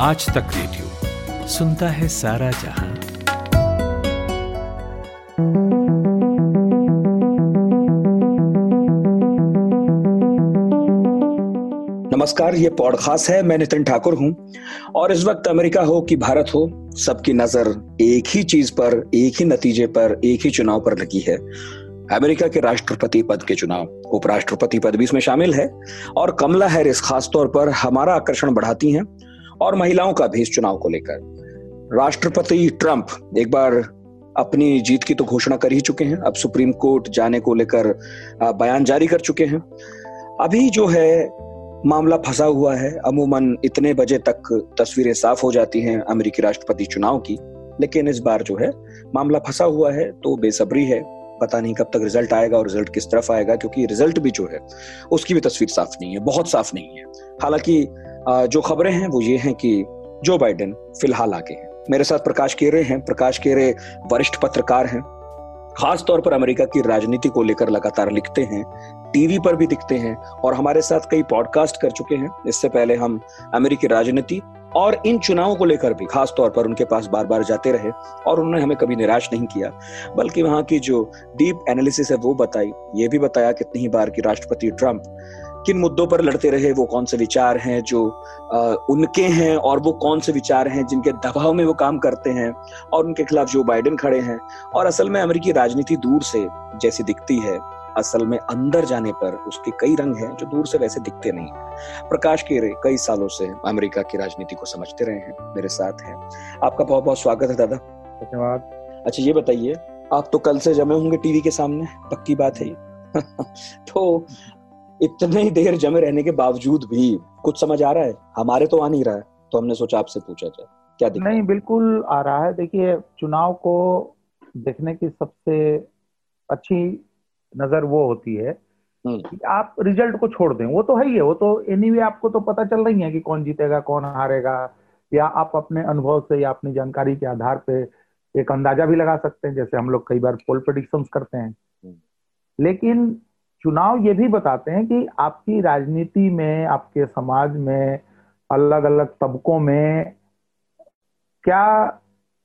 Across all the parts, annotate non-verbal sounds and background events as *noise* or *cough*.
आज तक रेडियो सुनता है सारा जहाँ। नमस्कार, ये पॉडकास्ट है, मैं नितिन ठाकुर हूँ। और इस वक्त अमेरिका हो कि भारत हो, सबकी नज़र एक ही चीज़ पर, एक ही नतीजे पर, एक ही चुनाव पर लगी है। अमेरिका के राष्ट्रपति पद के चुनाव, उपराष्ट्रपति पद भी इसमें शामिल है। और कमला हैरिस खास तौर पर हमारा आकर्षण बढ़ाती हैं। और महिलाओं का भी इस चुनाव को लेकर। राष्ट्रपति ट्रंप एक बार अपनी जीत की तो घोषणा कर ही चुके हैं। अब सुप्रीम कोर्ट जाने को लेकर बयान जारी कर चुके हैं। अभी जो है, मामला फंसा हुआ है। अमूमन इतने बजे तक तस्वीरें साफ़ हो जाती हैं अमेरिकी राष्ट्रपति चुनाव की। लेकिन इस बार जो है, मामला फंसा हुआ है तो बेसब्री है। पता नहीं कब तक रिज़ल्ट आएगा और रिज़ल्ट किस तरफ़ आएगा, क्योंकि रिज़ल्ट भी जो है, उसकी भी तस्वीर साफ़ नहीं है, बहुत साफ़ नहीं है। हालाँकि जो खबरें हैं वो ये हैं कि जो बाइडेन फ़िलहाल आगे हैं। मेरे साथ प्रकाश केरे हैं। प्रकाश केरे वरिष्ठ पत्रकार हैं। खास तौर पर अमेरिका की राजनीति को लेकर लगातार लिखते हैं, टीवी पर भी दिखते हैं और हमारे साथ कई पॉडकास्ट कर चुके हैं। इससे पहले हम अमेरिकी राजनीति और इन चुनावों को लेकर भी खास तौर पर उनके पास बार बार जाते रहे और उन्होंने हमें कभी निराश नहीं किया। बल्कि वहाँ की जो डीप एनालिसिस है वो बताई, ये भी बताया कितनी ही बार की राष्ट्रपति ट्रंप किन मुद्दों पर लड़ते रहे वो कौन से विचार हैं जो आ, उनके हैं और वो कौन से विचार हैं जिनके दबाव में वो काम करते हैं और उनके खिलाफ जो बाइडेन खड़े हैं। और असल में अमेरिकी राजनीति दूर से जैसी दिखती है असल में अंदर जाने पर उसके कई रंग हैं जो दूर से वैसे दिखते नहीं प्रकाश केरे कई सालों से अमेरिका की राजनीति को समझते रहे हैं मेरे साथ हैं। आपका बहुत बहुत स्वागत है दादा। धन्यवाद। अच्छा ये बताइए आप तो कल से जमे होंगे टीवी के सामने पक्की बात है *laughs* तो इतने ही देर जमे रहने के बावजूद भी कुछ समझ आ रहा है? हमारे तो आ नहीं रहा है। तो हमने सोचा आपसे पूछा जाए। क्या दिक्कत? नहीं बिल्कुल आ रहा है। देखिए चुनाव को देखने की सबसे अच्छी नज़र वो होती है हम्म। कि आप रिज़ल्ट को छोड़ दें। वो तो है ही है। वो तो एनी anyway आपको तो पता चल रही है कि कौन जीतेगा कौन हारेगा। या आप अपने अनुभव से या अपनी जानकारी के आधार पे एक अंदाज़ा भी लगा सकते हैं। जैसे हम लोग कई बार पोल प्रोडिक्शन करते हैं। हम्म। लेकिन चुनाव ये भी बताते हैं कि आपकी राजनीति में, आपके समाज में अलग अलग तबकों में क्या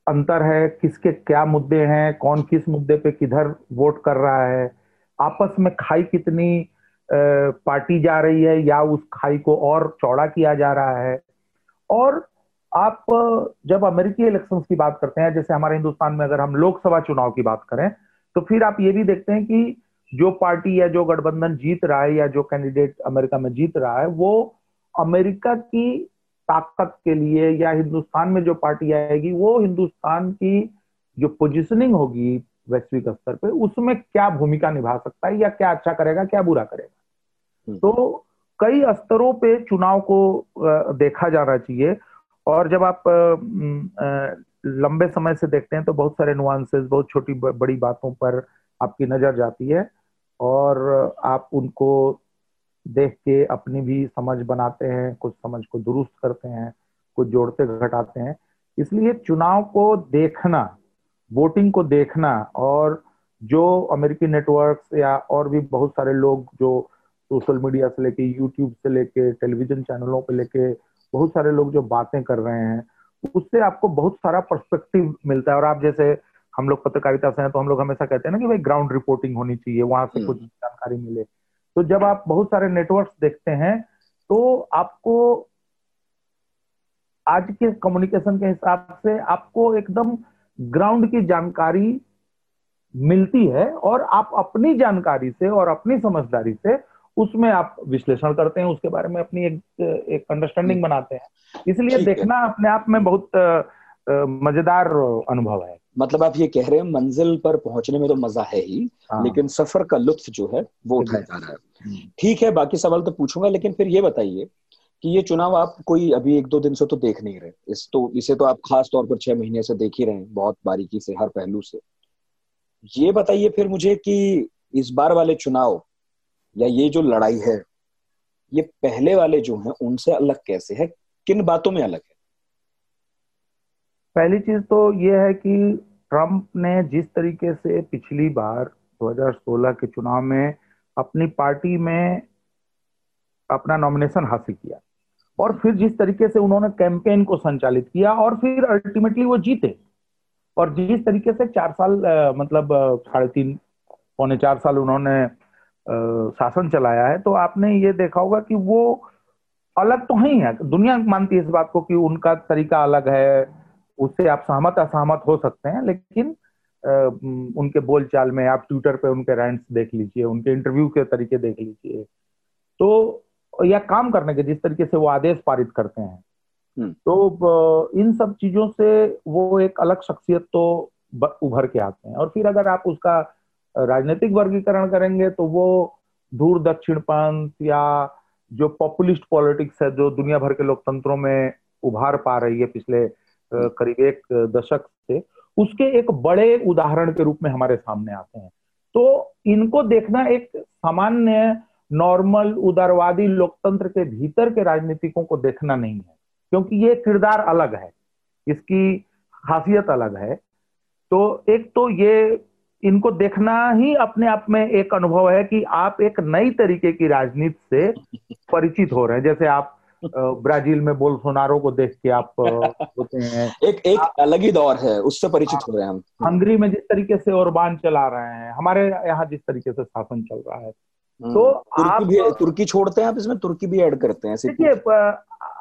अंतर है? किसके क्या मुद्दे हैं? कौन किस मुद्दे पे किधर वोट कर रहा है? आपस में खाई कितनी पार्टी जा रही है या उस खाई को और चौड़ा किया जा रहा है? और आप, जब अमेरिकी इलेक्शन की बात करते हैं, जैसे हमारे हिंदुस्तान में अगर हम लोकसभा चुनाव की बात करें तो फिर आप ये भी देखते हैं कि जो पार्टी या जो गठबंधन जीत रहा है या जो कैंडिडेट अमेरिका में जीत रहा है वो अमेरिका की ताकत के लिए या हिंदुस्तान में जो पार्टी आएगी वो हिंदुस्तान की जो पोजिशनिंग होगी वैश्विक स्तर पे उसमें क्या भूमिका निभा सकता है या क्या अच्छा करेगा क्या बुरा करेगा? हम्म। तो कई स्तरों पे चुनाव को देखा जाना चाहिए। और जब आप लंबे समय से देखते हैं तो बहुत सारे नुआंसेस बहुत छोटी बड़ी बातों पर आपकी नज़र जाती है। और आप उनको देख के अपनी भी समझ बनाते हैं, कुछ समझ को दुरुस्त करते हैं, कुछ जोड़ते घटाते हैं। इसलिए चुनाव को देखना, वोटिंग को देखना और जो अमेरिकी नेटवर्क्स या और भी बहुत सारे लोग जो सोशल मीडिया से लेके यूट्यूब से लेके टेलीविज़न चैनलों पे लेके बहुत सारे लोग जो बातें कर रहे हैं, उससे आपको बहुत सारा पर्सपेक्टिव मिलता है। और आप जैसे हम लोग पत्रकारिता से हैं तो हम लोग हमेशा कहते हैं ना कि भाई ग्राउंड रिपोर्टिंग होनी चाहिए वहाँ से कुछ हम्म। जानकारी मिले तो जब आप बहुत सारे नेटवर्क देखते हैं तो आपको आज के कम्युनिकेशन के हिसाब से आपको एकदम ग्राउंड की जानकारी मिलती है और आप अपनी जानकारी से और अपनी समझदारी से उसमें आप विश्लेषण करते हैं उसके बारे में अपनी एक एक अंडरस्टैंडिंग हम्म। बनाते हैं इसलिए देखना अपने आप में बहुत मज़ेदार अनुभव है मतलब आप ये कह रहे हैं मंजिल पर पहुँचने में तो मज़ा है ही हाँ। लेकिन सफ़र का लुत्फ जो है वो उठाया जा रहा है। हम्म। ठीक है बाकी सवाल तो पूछूँगा लेकिन फिर ये बताइए कि ये चुनाव आप कोई अभी एक दो दिन से तो देख नहीं रहे। इस तो इसे तो आप खास तौर पर छह महीने से देख ही रहे हैं बहुत बारीकी से हर पहलू से। ये बताइए फिर मुझे कि इस बार वाले चुनाव या ये जो लड़ाई है ये पहले वाले जो हैं उनसे अलग कैसे है? किन बातों में अलग है? पहली चीज़ तो ये है कि ट्रंप ने जिस तरीके से पिछली बार 2016 के चुनाव में अपनी पार्टी में अपना नॉमिनेशन हासिल किया और फिर जिस तरीके से उन्होंने कैंपेन को संचालित किया और फिर अल्टीमेटली वो जीते। और जिस तरीके से चार साल आ, मतलब साढ़े तीन पौने चार साल उन्होंने शासन चलाया है तो आपने ये देखा होगा कि वो अलग तो ही है। दुनिया मानती है इस बात को कि उनका तरीका अलग है उससे आप सहमत असहमत हो सकते हैं लेकिन उनके बोलचाल में आप ट्विटर पे उनके रैंट्स देख लीजिए उनके इंटरव्यू के तरीके देख लीजिए तो या काम करने के जिस तरीके से वो आदेश पारित करते हैं हम्म। तो इन सब चीज़ों से वो एक अलग शख्सियत तो उभर के आते हैं और फिर अगर आप उसका राजनीतिक वर्गीकरण करेंगे तो वो दूर दक्षिण पंथ या जो पॉपुलिस्ट पॉलिटिक्स है जो दुनिया भर के लोकतंत्रों में उभार पा रही है पिछले करीब एक दशक से, उसके एक बड़े उदाहरण के रूप में हमारे सामने आते हैं। तो इनको देखना एक सामान्य, नॉर्मल, उदारवादी लोकतंत्र के भीतर के राजनीतिकों को देखना नहीं है, क्योंकि ये किरदार अलग है, इसकी खासियत अलग है। तो एक तो ये, इनको देखना ही अपने आप में एक अनुभव है कि आप एक नई तरीके की राजनीति से परिचित हो रहे हैं, जैसे आप ब्राज़ील में बोलसोनारो को देख के आप होते हैं। एक एक अलग ही दौर है उससे परिचित हो रहे हैं हम। हंगरी में जिस तरीके से ओरबान चला रहे हैं हमारे यहाँ जिस तरीके से शासन चल रहा है। हम्म, तो तुर्की भी तुर्की छोड़ते हैं आप इसमें? तुर्की भी ऐड करते हैं देखिए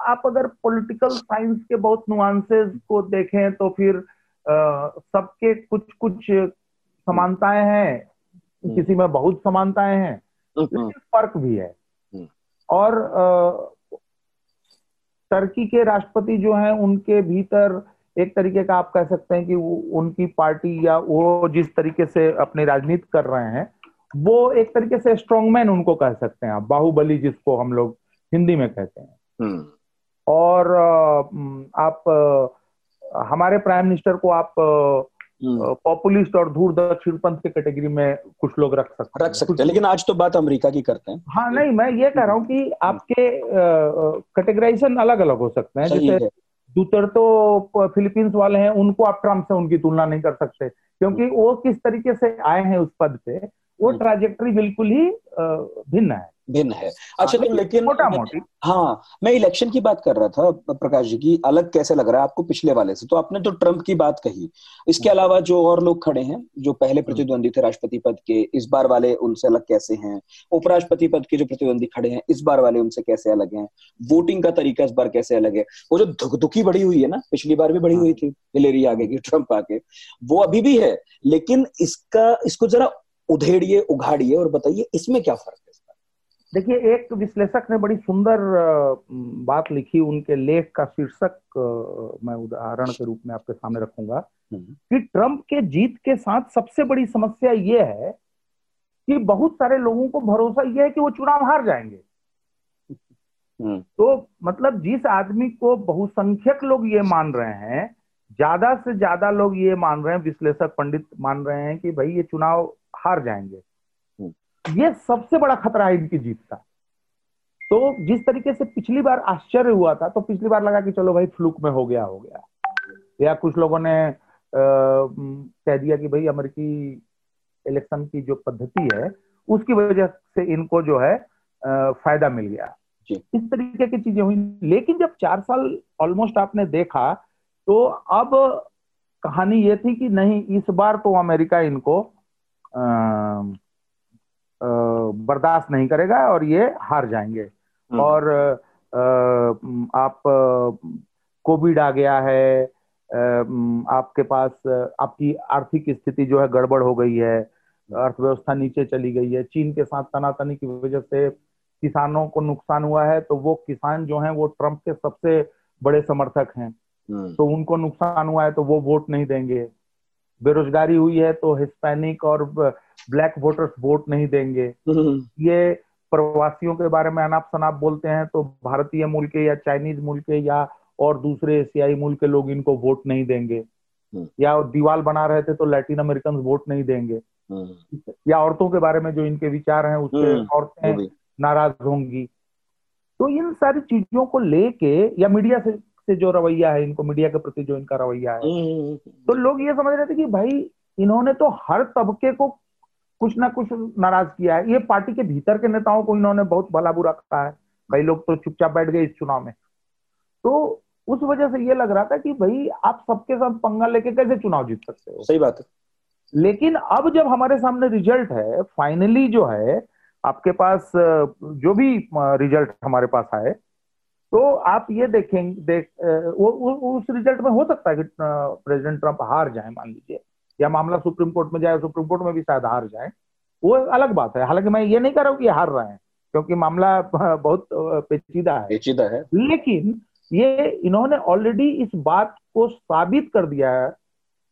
आप अगर पॉलिटिकल साइंस के बहुत नुआंसेस को देखें तो फिर सबके कुछ कुछ समानताएँ हैं हम्म। किसी में बहुत समानताएँ हैं हम्म, लेकिन फ़र्क भी है। और टर्की के राष्ट्रपति जो हैं उनके भीतर एक तरीके का आप कह सकते हैं कि वो उनकी पार्टी या वो जिस तरीके से अपनी राजनीति कर रहे हैं वो एक तरीके से स्ट्रॉन्गमैन उनको कह सकते हैं आप बाहुबली जिसको हम लोग हिंदी में कहते हैं हम्म। और आप हमारे प्राइम मिनिस्टर को आप पॉपुलिस्ट और दूर दक्षिण पंथ के कैटेगरी में कुछ लोग रख सकते रख सकते हैं लेकिन आज तो बात अमेरिका की करते हैं। हाँ नहीं मैं ये कह रहा हूँ कि आपके कैटेगराइजेशन अलग अलग हो सकते हैं। जैसे दूतर तो फिलीपींस वाले हैं उनको आप ट्रंप से उनकी तुलना नहीं कर सकते क्योंकि वो किस तरीके से आए हैं उस पद पे वो ट्राजेक्टरी हम्म। बिल्कुल ही भिन्न है। भिन्न है। अच्छा तो लेकिन मोटा मोटी हाँ मैं इलेक्शन की बात कर रहा था प्रकाश जी की अलग कैसे लग रहा है आपको पिछले वाले से? तो आपने तो ट्रंप की बात कही। इसके हाँ। अलावा जो और लोग खड़े हैं जो पहले हाँ। प्रतिद्वंदी थे राष्ट्रपति पद के इस बार वाले उनसे अलग कैसे हैं? उपराष्ट्रपति पद के जो प्रतिद्वंदी खड़े हैं इस बार वाले उनसे कैसे अलग हैं? वोटिंग का तरीका इस बार कैसे अलग है? वो जो धुकधुकी बढ़ी हुई है ना पिछली बार भी बढ़ी हुई हाँ। थी हिलेरी आगे की ट्रंप आके वो अभी भी है लेकिन इसका इसको जरा उधेड़िए उघाड़िए और बताइए इसमें क्या फ़र्क है? देखिए एक विश्लेषक ने बड़ी सुंदर बात लिखी उनके लेख का शीर्षक मैं उदाहरण के रूप में आपके सामने रखूँगा हम्म। कि ट्रंप के जीत के साथ सबसे बड़ी समस्या ये है कि बहुत सारे लोगों को भरोसा यह है कि वो चुनाव हार जाएँगे हम्म। तो मतलब जिस आदमी को बहुसंख्यक लोग ये मान रहे हैं ज़्यादा से ज़्यादा लोग ये मान रहे हैं विश्लेषक पंडित मान रहे हैं कि भाई ये चुनाव हार जाएँगे ये सबसे बड़ा खतरा है इनकी जीत का। तो जिस तरीके से पिछली बार आश्चर्य हुआ था तो पिछली बार लगा कि चलो भाई फ्लूक में हो गया हो गया। या कुछ लोगों ने आ, कह दिया कि भाई अमेरिकी इलेक्शन की जो पद्धति है उसकी वजह से इनको जो है आ, फ़ायदा मिल गया। इस तरीके की चीज़ें हुई। लेकिन जब चार साल ऑलमोस्ट आपने देखा तो अब कहानी ये थी कि नहीं इस बार तो अमेरिका इनको आ, बर्दाश्त नहीं करेगा और ये हार जाएँगे हम्म। और आप कोविड आ गया है आपके पास आपकी आर्थिक स्थिति जो है गड़बड़ हो गई है अर्थव्यवस्था नीचे चली गई है चीन के साथ तनातनी की वजह से किसानों को नुकसान हुआ है तो वो किसान जो हैं वो ट्रंप के सबसे बड़े समर्थक हैं हम्म। तो उनको नुकसान हुआ है तो वो वोट नहीं देंगे बेरोजगारी हुई है तो हिस्पैनिक और ब्लैक वोटर्स वोट नहीं देंगे हम्म। ये प्रवासियों के बारे में अनाप शनाप बोलते हैं तो भारतीय मूल के या चाइनीज़ मूल के या और दूसरे एशियाई मूल के लोग इनको वोट नहीं देंगे हम्म। या दीवार बना रहे थे तो लैटिन अमेरिकन वोट नहीं देंगे हम्म। या औरतों के बारे में जो इनके विचार हैं उससे औरतें नाराज़ होंगी तो इन सारी चीज़ों को लेके या मीडिया से से जो रवैया है इनको मीडिया के प्रति जो इनका रवैया है। तो लोग ये समझ रहे थे कि भाई इन्होंने तो हर तबके को कुछ ना कुछ नाराज़ किया है। ये पार्टी के भीतर के नेताओं को इन्होंने बहुत भला बुरा कहा है। कई लोग तो चुपचाप बैठ गए इस चुनाव में। तो उस वजह से ये लग रहा था कि भाई आप सबके साथ पंगा लेके कैसे चुनाव जीत सकते हो? सही बात है। लेकिन अब जब हमारे सामने रिज़ल्ट है फाइनली जो है आपके पास जो भी रिज़ल्ट हमारे पास आए तो आप ये देखेंगे देख वो उस रिज़ल्ट में हो सकता है कि प्रेसिडेंट ट्रंप हार जाए मान लीजिए या मामला सुप्रीम कोर्ट में जाए सुप्रीम कोर्ट में भी शायद हार जाए। वो अलग बात है। हालाँकि मैं ये नहीं कह रहा हूँ कि हार रहे हैं क्योंकि मामला बहुत पेचीदा है। पेचीदा है। लेकिन ये इन्होंने ऑलरेडी इस बात को साबित कर दिया है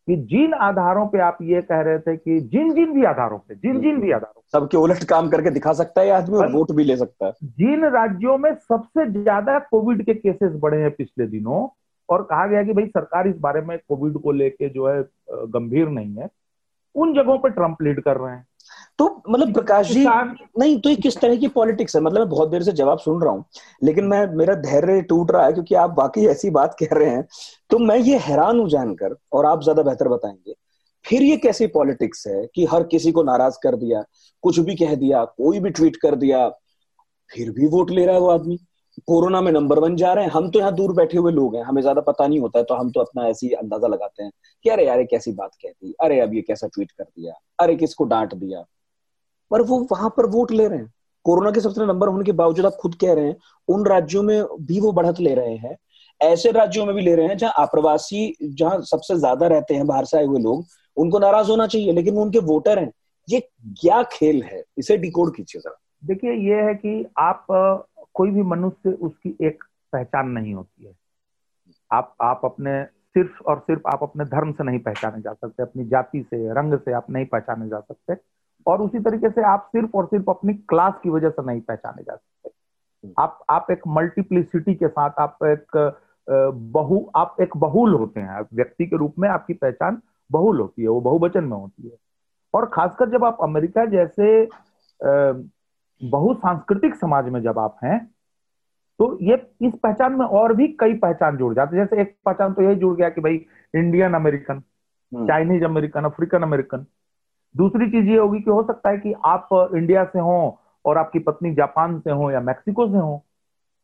कि जिन आधारों पे आप ये कह रहे थे कि जिन जिन भी आधारों पे जिन जिन भी आधारों सबके उलट काम करके दिखा सकता है आदमी और वोट भी ले सकता है? जिन राज्यों में सबसे ज़्यादा कोविड के केसेस बढ़े हैं पिछले दिनों और कहा गया कि भाई सरकार इस बारे में कोविड को लेके जो है गंभीर नहीं है उन जगहों पर ट्रंप लीड कर रहे हैं। तो मतलब प्रकाश जी नहीं तो ये किस तरह की पॉलिटिक्स है? मतलब मैं बहुत देर से जवाब सुन रहा हूँ लेकिन मैं मेरा धैर्य टूट रहा है क्योंकि आप वाकई ऐसी बात कह रहे हैं। तो मैं ये हैरान हूँ जानकर और आप ज़्यादा बेहतर बताएँगे। फिर ये कैसी पॉलिटिक्स है कि हर किसी को नाराज़ कर दिया कुछ भी कह दिया कोई भी ट्वीट कर दिया फिर भी वोट ले रहा है वो आदमी। कोरोना में नंबर वन जा रहे हैं। हम तो यहाँ दूर बैठे हुए लोग हैं। हमें ज़्यादा पता नहीं होता है तो हम तो अपना ऐसी अंदाज़ा लगाते हैं कि अरे यार कैसी बात कह दी? अरे अब ये कैसा ट्वीट कर दिया? अरे किसको डांट दिया? पर वो वहाँ पर वोट ले रहे हैं। कोरोना के सबसे नंबर होने के बावजूद आप खुद कह रहे हैं, उन राज्यों में भी वो बढ़त ले रहे हैं। ऐसे राज्यों में भी ले रहे हैं जहाँ आप्रवासी, जहाँ सबसे ज़्यादा रहते हैं, बाहर से आए हुए लोग, उनको नाराज़ होना चाहिए, लेकिन वो उनके वोटर हैं। ये क्या खेल है? इसे डिकोड कीजिए जरा। देखिए, ये है कि आप, कोई भी मनुष्य, उसकी एक पहचान नहीं होती है। आप आप अपने सिर्फ़ और सिर्फ़ आप अपने धर्म से नहीं पहचाने जा सकते, अपनी जाति से, रंग से आप नहीं पहचाने जा सकते। और उसी तरीके से आप सिर्फ़ और सिर्फ़ अपनी क्लास की वजह से नहीं पहचाने जा सकते। हम्म। आप आप एक मल्टीप्लिसिटी के साथ आप एक बहु आप एक बहुल होते हैं। व्यक्ति के रूप में आपकी पहचान बहुल होती है वो बहुवचन में होती है। और खासकर जब आप अमेरिका जैसे बहुसांस्कृतिक समाज में जब आप हैं तो ये इस पहचान में और भी कई पहचान जुड़ जाते जैसे एक पहचान तो यही जुड़ गया कि भाई Indian American Chinese American African American दूसरी चीज़ ये होगी कि हो सकता है कि आप इंडिया से हो और आपकी पत्नी जापान से हो या मैक्सिको से हो।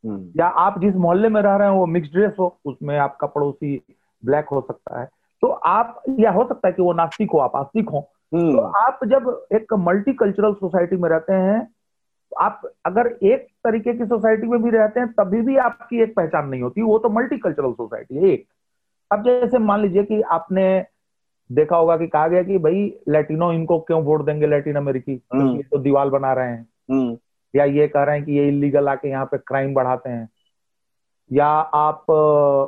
हम्म। या आप जिस मोहल्ले में रह रहे हो वो मिक्स ड्रेस हो उसमें आपका पड़ोसी ब्लैक हो सकता है। तो आप या हो सकता है कि वो नास्तिक हो आप आस्तिक हो। हम्म। तो आप जब एक मल्टी कल्चरल सोसाइटी में रहते हैं आप अगर एक तरीके की सोसाइटी में भी रहते हैं तभी भी आपकी एक पहचान नहीं होती। वो तो मल्टी कल्चरल सोसाइटी है एक। अब जैसे मान लीजिए कि आपने देखा होगा कि कहा गया कि भाई लैटिनो इनको क्यों वोट देंगे लैटिन अमेरिकी हम्म। तो दीवार बना रहे हैं। हम्म। या ये कह रहे हैं कि ये इलीगल आके यहाँ पे क्राइम बढ़ाते हैं। या आप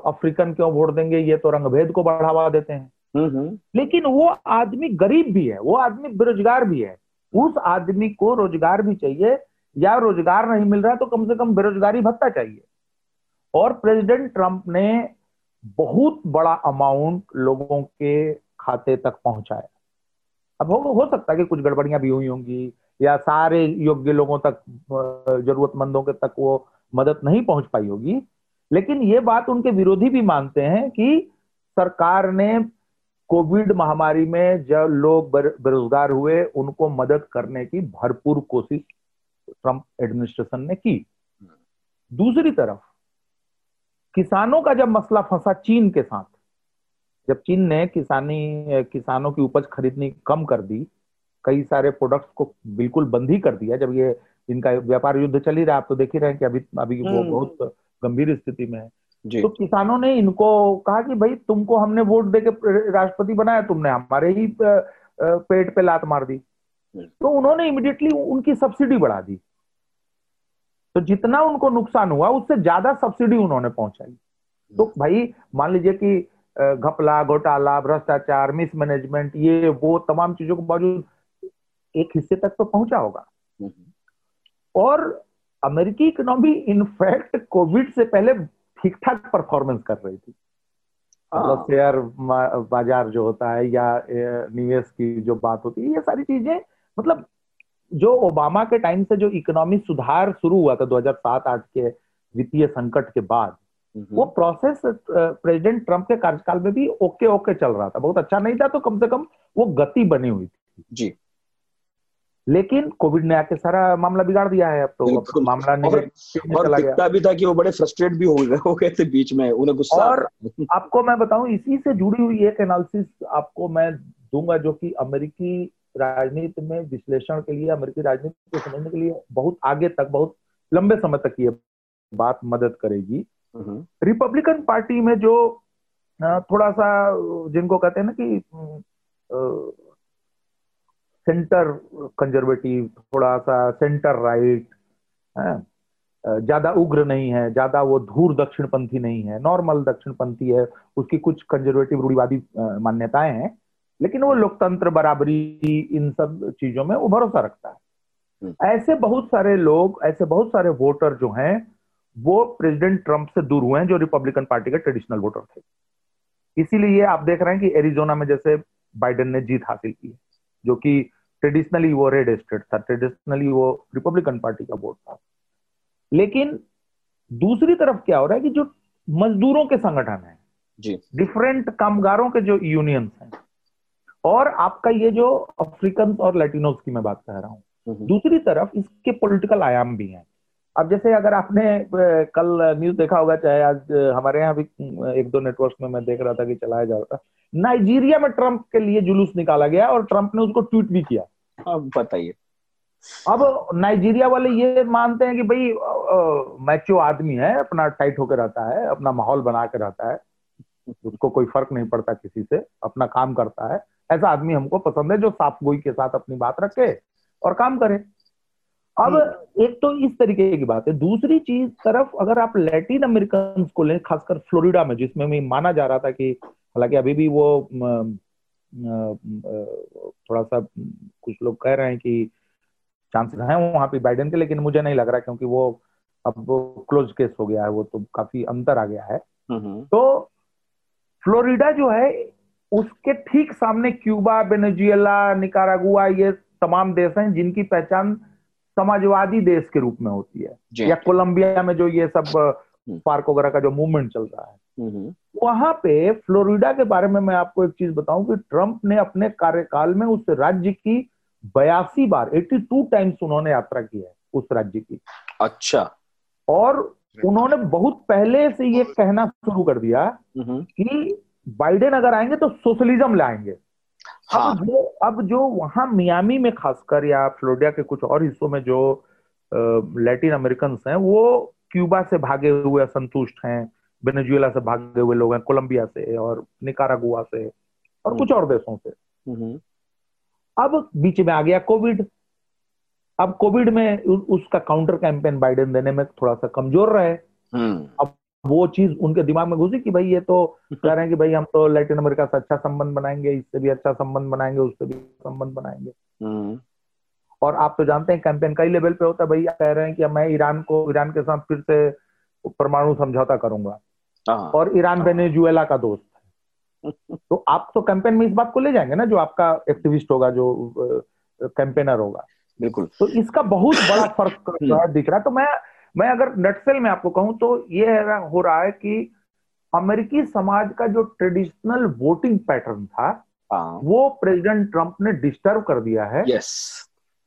अफ्रीकन क्यों वोट देंगे? ये तो रंगभेद को बढ़ावा देते हैं। हम्म, लेकिन वो आदमी गरीब भी है वो आदमी बेरोजगार भी है। उस आदमी को रोज़गार भी चाहिए या रोज़गार नहीं मिल रहा तो कम से कम बेरोजगारी भत्ता चाहिए। और प्रेसिडेंट ट्रंप ने बहुत बड़ा अमाउंट लोगों के खाते तक पहुँचाया। अब हो, हो सकता है कि कुछ गड़बड़ियाँ भी हुई होंगी या सारे योग्य लोगों तक जरूरतमंदों के तक वो मदद नहीं पहुँच पाई होगी। लेकिन ये बात उनके विरोधी भी मानते हैं कि सरकार ने कोविड महामारी में जब लोग बेरोजगार हुए उनको मदद करने की भरपूर कोशिश ट्रंप एडमिनिस्ट्रेशन ने की। दूसरी तरफ़ किसानों का जब मसला फंसा चीन के साथ जब चीन ने किसानी किसानों की उपज खरीदनी कम कर दी कई सारे प्रोडक्ट्स को बिल्कुल बंद ही कर दिया जब ये इनका व्यापार युद्ध चल ही रहा आप तो देख ही रहे हैं कि अभी अभी वो हम्म। बहुत गंभीर स्थिति में है तो किसानों ने इनको कहा कि भाई तुमको हमने वोट दे के राष्ट्रपति बनाया तुमने हमारे ही पेट पे लात मार दी हम्म। तो उन्होंने इमिडिएटली उनकी सब्सिडी बढ़ा दी तो जितना उनको नुकसान हुआ उससे ज़्यादा सब्सिडी उन्होंने पहुंचाई तो हम्म। भाई मान लीजिए कि घपला घोटाला भ्रष्टाचार मिसमैनेजमेंट ये वो तमाम चीज़ों के बावजूद एक हिस्से तक तो पहुँचा होगा। हम्म। और अमेरिकी इकोनॉमी इनफैक्ट कोविड से पहले ठीक ठाक परफॉर्मेंस कर रही थी। मतलब शेयर बाज़ार जो होता है या निवेश की जो बात होती है ये सारी चीज़ें मतलब जो ओबामा के टाइम से जो इकोनॉमी सुधार शुरू हुआ था 2007-8 के वित्तीय संकट के बाद वो प्रोसेस प्रेसिडेंट ट्रंप के कार्यकाल में भी ओके ओके चल रहा था। बहुत अच्छा नहीं था तो कम से कम वो गति बनी हुई थी। जी। लेकिन कोविड ने आके सारा मामला बिगाड़ दिया है अब तो। मामला और, और दिखता भी था कि वो बड़े फ्रस्ट्रेट भी हो गए हो गए थे बीच में उन्हें गुस्सा और आपको मैं बताऊँ इसी से जुड़ी हुई एक एनालिसिस आपको मैं दूँगा जो कि अमेरिकी राजनीति में विश्लेषण के लिए अमेरिकी राजनीति को समझने के लिए बहुत आगे तक बहुत लंबे समय तक ये बात मदद करेगी। रिपब्लिकन हम्म। पार्टी में जो थोड़ा सा जिनको कहते हैं ना कि सेंटर कंजर्वेटिव थोड़ा सा सेंटर राइट ज़्यादा उग्र नहीं है ज़्यादा वो धूर दक्षिणपंथी नहीं है नॉर्मल दक्षिणपंथी है उसकी कुछ कंजर्वेटिव रूढ़ीवादी मान्यताएँ हैं लेकिन वो लोकतंत्र बराबरी इन सब चीज़ों में वो भरोसा रखता है हम्म। ऐसे बहुत सारे लोग ऐसे बहुत सारे वोटर जो हैं वो प्रेसिडेंट ट्रंप से दूर हुए हैं जो रिपब्लिकन पार्टी के ट्रेडिशनल वोटर थे। इसीलिए आप देख रहे हैं कि एरिजोना में जैसे बाइडेन ने जीत हासिल की है जो कि ट्रेडिशनली वो रेड स्टेट था ट्रेडिशनली वो रिपब्लिकन पार्टी का वोट था। लेकिन दूसरी तरफ़ क्या हो रहा है कि जो मजदूरों के संगठन है डिफरेंट कामगारों के जो यूनियंस हैं और आपका ये जो अफ्रीकन और लेटिनोज की मैं बात कर रहा हूँ हम्म। दूसरी तरफ़ इसके पॉलिटिकल आयाम भी हैं। अब जैसे अगर आपने कल न्यूज़ देखा होगा चाहे आज हमारे यहाँ भी एक दो नेटवर्क में मैं देख रहा था कि चलाया जा रहा था। नाइजीरिया में ट्रंप के लिए जुलूस निकाला गया और ट्रंप ने उसको ट्वीट भी किया। अब बताइए। अब नाइजीरिया वाले ये मानते हैं कि भाई मैचो आदमी है अपना टाइट होकर रहता है अपना माहौल बना के रहता है उसको कोई फ़र्क नहीं पड़ता किसी से अपना काम करता है ऐसा आदमी हमको पसंद है जो साफ़ गोई के साथ अपनी बात रखे और काम करे। अब एक तो इस तरीके की बात है। दूसरी चीज़ तरफ़ अगर आप लैटिन अमेरिकन को लें खासकर फ्लोरिडा में जिसमें मैं माना जा रहा था कि हालाँकि अभी भी वो थोड़ा सा कुछ लोग कह रहे हैं कि चांसेस हैं वहाँ पे बाइडेन के लेकिन मुझे नहीं लग रहा क्योंकि वो अब वो क्लोज केस हो गया है वो तो काफ़ी अंतर आ गया है। तो फ्लोरिडा जो है उसके ठीक सामने क्यूबा बेनेजुएला निकारागुआ ये तमाम देश हैं जिनकी पहचान समाजवादी देश के रूप में होती है। या कोलंबिया में जो ये सब पार्क वगैरह का जो मूवमेंट चल रहा है। वहाँ पे फ्लोरिडा के बारे में मैं आपको एक चीज़ बताऊँ कि ट्रंप ने अपने कार्यकाल में उस राज्य की बयासी बार 82 टाइम्स उन्होंने यात्रा की है उस राज्य की। अच्छा। और उन्होंने बहुत पहले से ये कहना शुरू कर दिया कि बाइडेन अगर आएँगे तो सोशलिज्म लाएँगे। हाँ। अब जो अब जो वहाँ मियामी में खासकर या फ्लोरिडा के कुछ और हिस्सों में जो लैटिन अमेरिकन हैं वो क्यूबा से भागे हुए असंतुष्ट हैं वेनेजुएला से भागे हुए लोग हैं कोलंबिया से और निकारागुआ से और कुछ और देशों से हम्म। अब बीच में आ गया कोविड अब कोविड में उसका काउंटर कैंपेन बाइडेन देने में थोड़ा सा कमज़ोर रहे हम्म। अब वो चीज़ उनके दिमाग में घुसी कि भाई ये तो *laughs* कह रहे हैं कि भाई हम तो लैटिन अमेरिका से अच्छा संबंध बनाएँगे इससे भी अच्छा संबंध बनाएँगे उससे भी संबंध बनाएँगे। हम्म। और आप तो जानते हैं कैंपेन कई लेवल पे होता है भाई कह रहे हैं कि मैं ईरान को ईरान के साथ फिर से परमाणु समझौता करूँगा। हाँ। और ईरान वेनेजुएला का दोस्त है। *laughs* तो आप तो कैंपेन में इस बात को ले जाएँगे ना जो आपका एक्टिविस्ट होगा जो कैंपेनर होगा। बिल्कुल। तो इसका बहुत बड़ा फ़र्क *laughs* दिख रहा है। तो मैं मैं अगर नटसेल में आपको कहूँ तो ये हो रहा है कि अमेरिकी समाज का जो ट्रेडिशनल वोटिंग पैटर्न था हाँ। वो प्रेसिडेंट ट्रंप ने डिस्टर्ब कर दिया है। यस।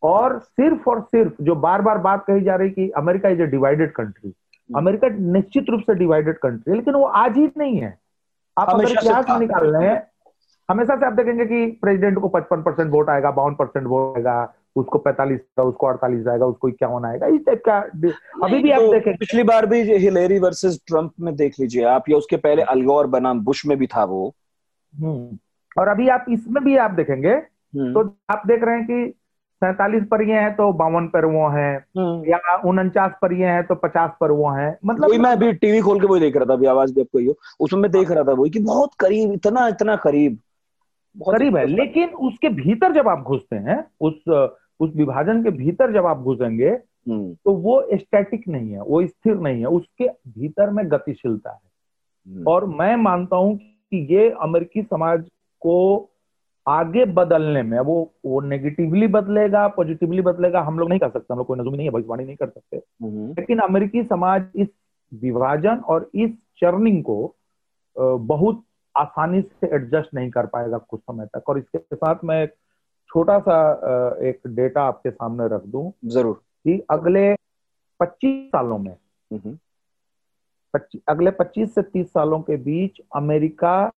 और सिर्फ़ और सिर्फ़ जो बार बार बात कही जा रही कि America is a divided country America निश्चित रूप से डिवाइडेड कंट्री है लेकिन वो आज ही नहीं है। आप अगर इतिहास में निकाल रहे हैं हमेशा से आप देखेंगे कि प्रेसिडेंट को पचपन परसेंट वोट आएगा बावन परसेंट वोट आएगा उसको पैंतालीस उसको अड़तालीस आएगा उसको इक्यावन आएगा इस टाइप का अभी भी आप तो देखें। पिछली बार भी हिलेरी वर्सेस ट्रंप में देख लीजिए आप या उसके पहले अलगौर बनाम बुश में भी था वो। हम्म। और अभी आप इसमें भी आप देखेंगे हम्म। तो आप देख रहे हैं कि सैतालीस पर ये है तो बावन पर वो है हम्म। या उनचास पर ये है तो पचास पर वो है मतलब वही मैं अभी टीवी खोल के वही देख रहा था अभी आवाज़ भी आपको उसमें देख रहा था वही कि बहुत करीब इतना इतना करीब। करीब है लेकिन उसके भीतर जब आप घुसते हैं उस उस विभाजन के भीतर जब आप घुसेंगे हम्म। तो वो स्टैटिक नहीं है वो स्थिर नहीं है उसके भीतर में गतिशीलता है हम्म। और मैं मानता हूँ कि ये अमेरिकी समाज को आगे बदलने में वो वो नेगेटिवली बदलेगा पॉजिटिवली बदलेगा हम लोग नहीं कर सकते हम लोग कोई नजूमी नहीं है भविष्यवाणी नहीं कर सकते हम्म। लेकिन अमेरिकी समाज इस विभाजन और इस चर्निंग को बहुत आसानी से एडजस्ट नहीं कर पाएगा कुछ समय तक। और इसके साथ मैं एक छोटा सा एक डेटा आपके सामने रख दूँ ज़रूर। कि अगले 25 सालों में 25, अगले 25 से 30 सालों के बीच अमेरिका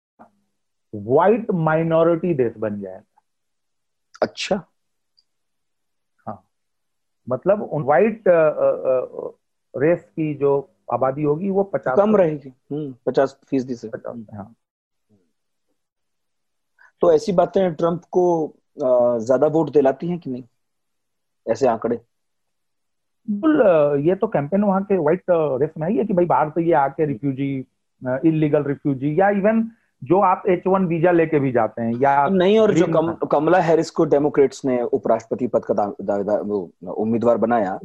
व्हाइट माइनॉरिटी देश बन जाएगा अच्छा। हाँ। मतलब व्हाइट रेस की जो आबादी होगी वो पचास कम रहेगी। हम्म, पचास फ़ीसदी से। पचास हाँ। तो ऐसी बातें ट्रंप को ज़्यादा वोट दिलाती हैं कि नहीं ऐसे आंकड़े बिल्कुल ये तो कैंपेन वहाँ के व्हाइट रेस में ही है कि भाई बाहर से ये आके रिफ्यूजी इलीगल रिफ्यूजी या इवन जो आप एच वन वीज़ा लेके भी जाते हैं या नहीं और जो कम, कमला हैरिस को डेमोक्रेट्स ने उपराष्ट्रपति पद का उम्मीदवार बनाया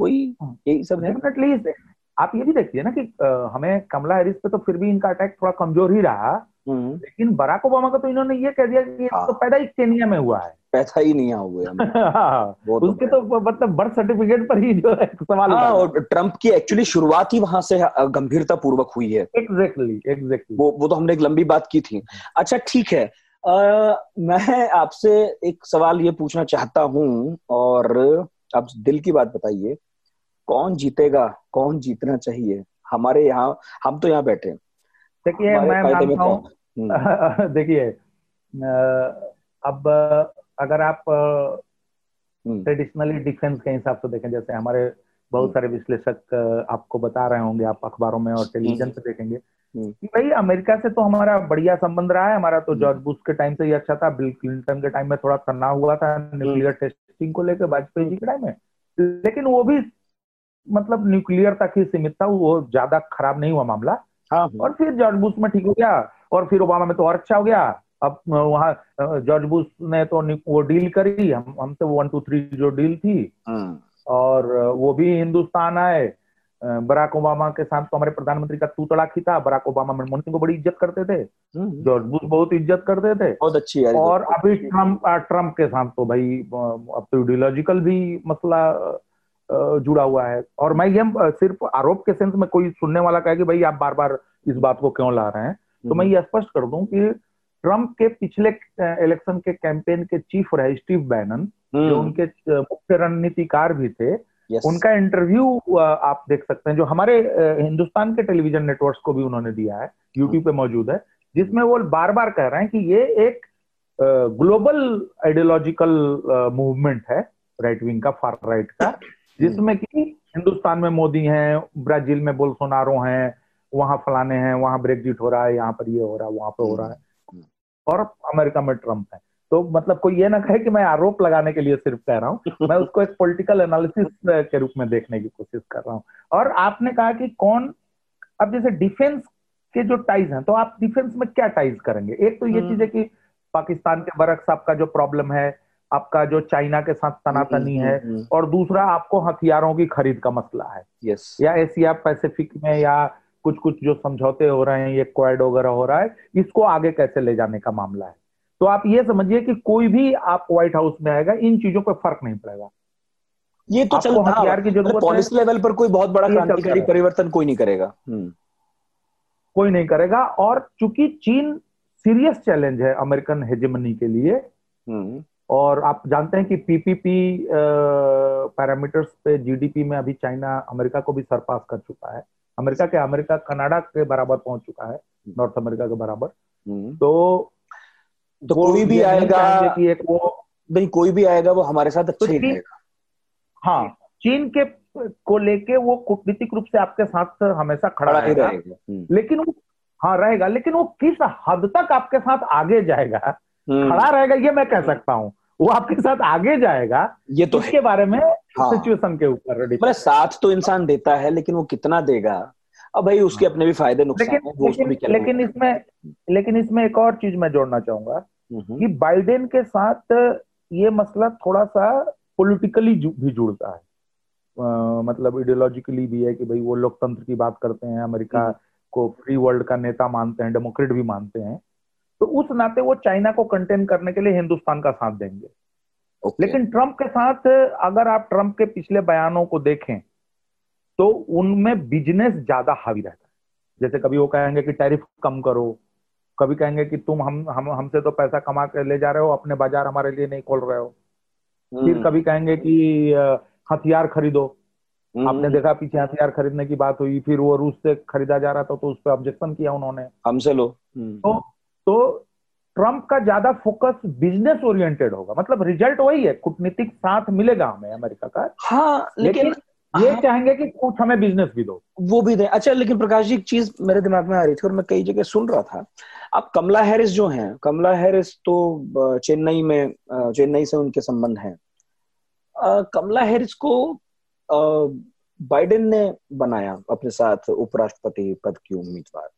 वही हाँ। यही सब डेफिनेटली आप ये भी देखिए ना कि हमें कमला हैरिस पे तो फिर भी इनका अटैक थोड़ा कमज़ोर ही रहा। लेकिन बराक ओबामा का तो इन्होंने ये कह दिया कि हाँ। तो पैदा ही केनिया में हुआ है। पैदा ही नहीं हुआ *laughs* हाँ, तो उसके तो मतलब बर्थ सर्टिफिकेट पर ही जो है सवाल हाँ, और ट्रंप की एक्चुअली शुरुआत ही वहाँ से गंभीरता पूर्वक हुई है। एग्जैक्टली एग्जैक्टली वो वो तो हमने एक लंबी बात की थी। अच्छा ठीक है। आ, मैं आपसे एक सवाल ये पूछना चाहता हूँ और आप दिल की बात बताइए। कौन जीतेगा कौन जीतना चाहिए? हमारे यहाँ हम तो यहाँ बैठे देखिए मैं मानता हूँ हम्म। *laughs* देखिए अब अगर आप ट्रेडिशनली डिफेंस के हिसाब से देखें जैसे हमारे बहुत हम्म। सारे विश्लेषक आपको बता रहे होंगे आप अखबारों में और टेलीविज़न हम्म। पे देखेंगे। कि भाई अमेरिका से तो हमारा बढ़िया संबंध रहा है हमारा तो जॉर्ज बुश के टाइम से ही अच्छा था बिल क्लिंटन के टाइम में थोड़ा तनाव हुआ था न्यूक्लियर टेस्टिंग को लेकर वाजपेयी जी के टाइम में। लेकिन वो भी मतलब न्यूक्लियर तक ही सीमित था वो ज़्यादा खराब नहीं हुआ मामला। हाँ, हाँ। और फिर जॉर्ज बुश में ठीक हो गया और फिर ओबामा में तो और अच्छा हो गया। अब वहाँ जॉर्ज बुश ने तो वो डील करी हम हमसे वन टू थ्री जो डील थी। हाँ। और वो भी हिंदुस्तान आए। बराक ओबामा के साथ तो हमारे प्रधानमंत्री का तू तड़ाक था। बराक ओबामा मनमोहन सिंह को बड़ी इज़्ज़त करते थे। जॉर्ज बुश बहुत इज़्ज़त करते थे। बहुत अच्छी है और अभी ट्रंप ट्रंप के साथ तो भाई अब तो इडियोलॉजिकल भी मसला जुड़ा हुआ है और मैं ये सिर्फ़ आरोप के सेंस में कोई सुनने वाला कहे कि भाई आप बार बार इस बात को क्यों ला रहे हैं तो मैं हम्म। ये स्पष्ट कर दूँ कि ट्रंप के पिछले इलेक्शन के कैंपेन के चीफ रहे स्टीव बैनन जो हम्म। उनके मुख्य रणनीतिकार भी थे उनका इंटरव्यू आप देख सकते हैं जो हमारे हिंदुस्तान के टेलीविज़न नेटवर्क्स को भी उन्होंने दिया है यूट्यूब पे मौजूद है जिसमें वो बार बार कह रहे हैं कि ये एक ग्लोबल आइडियोलॉजिकल मूवमेंट है राइट विंग का फार राइट का जिसमें कि हिंदुस्तान में मोदी हैं ब्राज़ील में बोलसोनारो हैं वहाँ फलाने हैं वहाँ ब्रेकजिट हो रहा है यहाँ पर ये हो रहा है वहाँ पे हो रहा है। हम्म। और अमेरिका में ट्रंप है। तो मतलब कोई ये ना कहे कि मैं आरोप लगाने के लिए सिर्फ़ कह रहा हूँ *laughs* मैं उसको एक पॉलिटिकल एनालिसिस के रूप में देखने की कोशिश कर रहा हूँ। और आपने कहा कि कौन अब जैसे डिफेंस के जो टाइज हैं तो आप डिफेंस में क्या टाइज करेंगे? एक तो ये हम्म। चीज़ है कि पाकिस्तान के बरक साहब का जो प्रॉब्लम है आपका जो चाइना के साथ तनातनी हम्म, है हम्म, हम्म। और दूसरा आपको हथियारों की खरीद का मसला है। यस या एशिया पैसिफिक में या कुछ कुछ जो समझौते हो रहे हैं ये क्वाड वगैरह हो रहा है इसको आगे कैसे ले जाने का मामला है? तो आप ये समझिए कि कोई भी आप व्हाइट हाउस में आएगा इन चीज़ों पर फ़र्क नहीं पड़ेगा। ये तो चलो हथियार की ज़रूरत पॉलिसी लेवल पर कोई बहुत बड़ा क्रांतिकारी परिवर्तन कोई नहीं करेगा। कोई नहीं करेगा और चूँकि चीन सीरियस चैलेंज है अमेरिकन हेजेमनी के लिए और आप जानते हैं कि पीपीपी पैरामीटर्स पे जीडीपी में अभी चाइना अमेरिका को भी सरपास कर चुका है। अमेरिका के अमेरिका कनाडा के बराबर पहुँच चुका है नॉर्थ अमेरिका के बराबर। हम्म। तो तो कोई भी आएगा कि एक वो नहीं कोई भी आएगा वो हमारे साथ अच्छा तो ही रहेगा। हाँ चीन के को लेके वो कूटनीतिक रूप से आपके साथ हमेशा खड़ा रहेगा। हम्म। लेकिन वो हाँ रहेगा लेकिन वो किस हद तक आपके साथ आगे जाएगा? हम्म। खड़ा रहेगा ये मैं कह सकता हूँ। वो आपके साथ आगे जाएगा ये तो इसके बारे में हाँ। सिचुएशन के ऊपर मतलब साथ तो इंसान देता है लेकिन वो कितना देगा? अब भाई उसके हाँ। अपने भी फ़ायदे नुकसान लेकिन, है, लेकिन, लेकिन इसमें लेकिन इसमें एक और चीज़ मैं जोड़ना चाहूँगा कि बाइडेन के साथ ये मसला थोड़ा सा पॉलिटिकली भी जुड़ता है। आ, मतलब आइडियोलॉजिकली भी है कि भाई वो लोकतंत्र की बात करते हैं अमेरिका हम्म। को फ्री वर्ल्ड का नेता मानते हैं डेमोक्रेट भी मानते हैं। तो उस नाते वो चाइना को कंटेन करने के लिए हिंदुस्तान का साथ देंगे okay. लेकिन ट्रंप के साथ अगर आप ट्रंप के पिछले बयानों को देखें तो उनमें बिज़नेस ज़्यादा हावी रहता है जैसे कभी वो कहेंगे कि टैरिफ कम करो कभी कहेंगे कि तुम हम हम हमसे तो पैसा कमा के ले जा रहे हो अपने बाज़ार हमारे लिए नहीं खोल रहे हो फिर हम्म। कभी कहेंगे कि हथियार खरीदो हम्म। आपने देखा पीछे हथियार खरीदने की बात हुई फिर वो रूस से खरीदा जा रहा था तो उस पर ऑब्जेक्शन किया उन्होंने हमसे लो। तो तो ट्रंप का ज़्यादा फोकस बिज़नेस ओरिएंटेड होगा। मतलब रिज़ल्ट वही है कूटनीतिक साथ मिलेगा हमें अमेरिका का। हाँ लेकिन, लेकिन ये हाँ, चाहेंगे कि कुछ हमें बिज़नेस भी दो। वो भी दे अच्छा लेकिन प्रकाश जी एक चीज़ मेरे दिमाग में आ रही थी और मैं कई जगह सुन रहा था। अब कमला हैरिस जो हैं कमला हैरिस तो चेन्नई में चेन्नई से उनके संबंध हैं। कमला हैरिस को बाइडेन ने बनाया अपने साथ उपराष्ट्रपति पद की उम्मीदवार।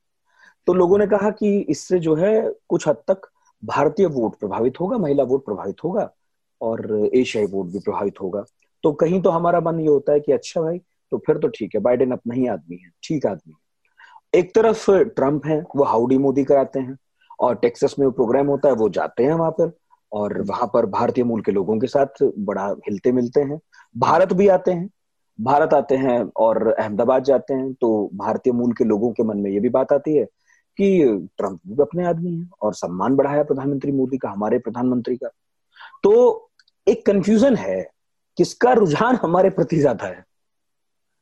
तो लोगों ने कहा कि इससे जो है कुछ हद तक भारतीय वोट प्रभावित होगा, महिला वोट प्रभावित होगा और एशियाई वोट भी प्रभावित होगा। तो कहीं तो हमारा मन ये होता है कि अच्छा भाई तो फिर तो ठीक है, बाइडेन अपना ही आदमी है, ठीक आदमी है। एक तरफ़ ट्रंप है, वो हाउडी मोदी कराते हैं और टेक्सास में वो प्रोग्राम होता है, वो जाते हैं वहाँ पर और वहाँ पर भारतीय मूल के लोगों के साथ बड़ा हिलते मिलते हैं। भारत भी आते हैं, भारत आते हैं और अहमदाबाद जाते हैं तो भारतीय मूल के लोगों के मन में ये भी बात आती है कि ट्रंप भी अपने आदमी है और सम्मान बढ़ाया प्रधानमंत्री मोदी का हमारे प्रधानमंत्री का। तो एक कंफ्यूजन है किसका रुझान हमारे प्रति ज़्यादा है?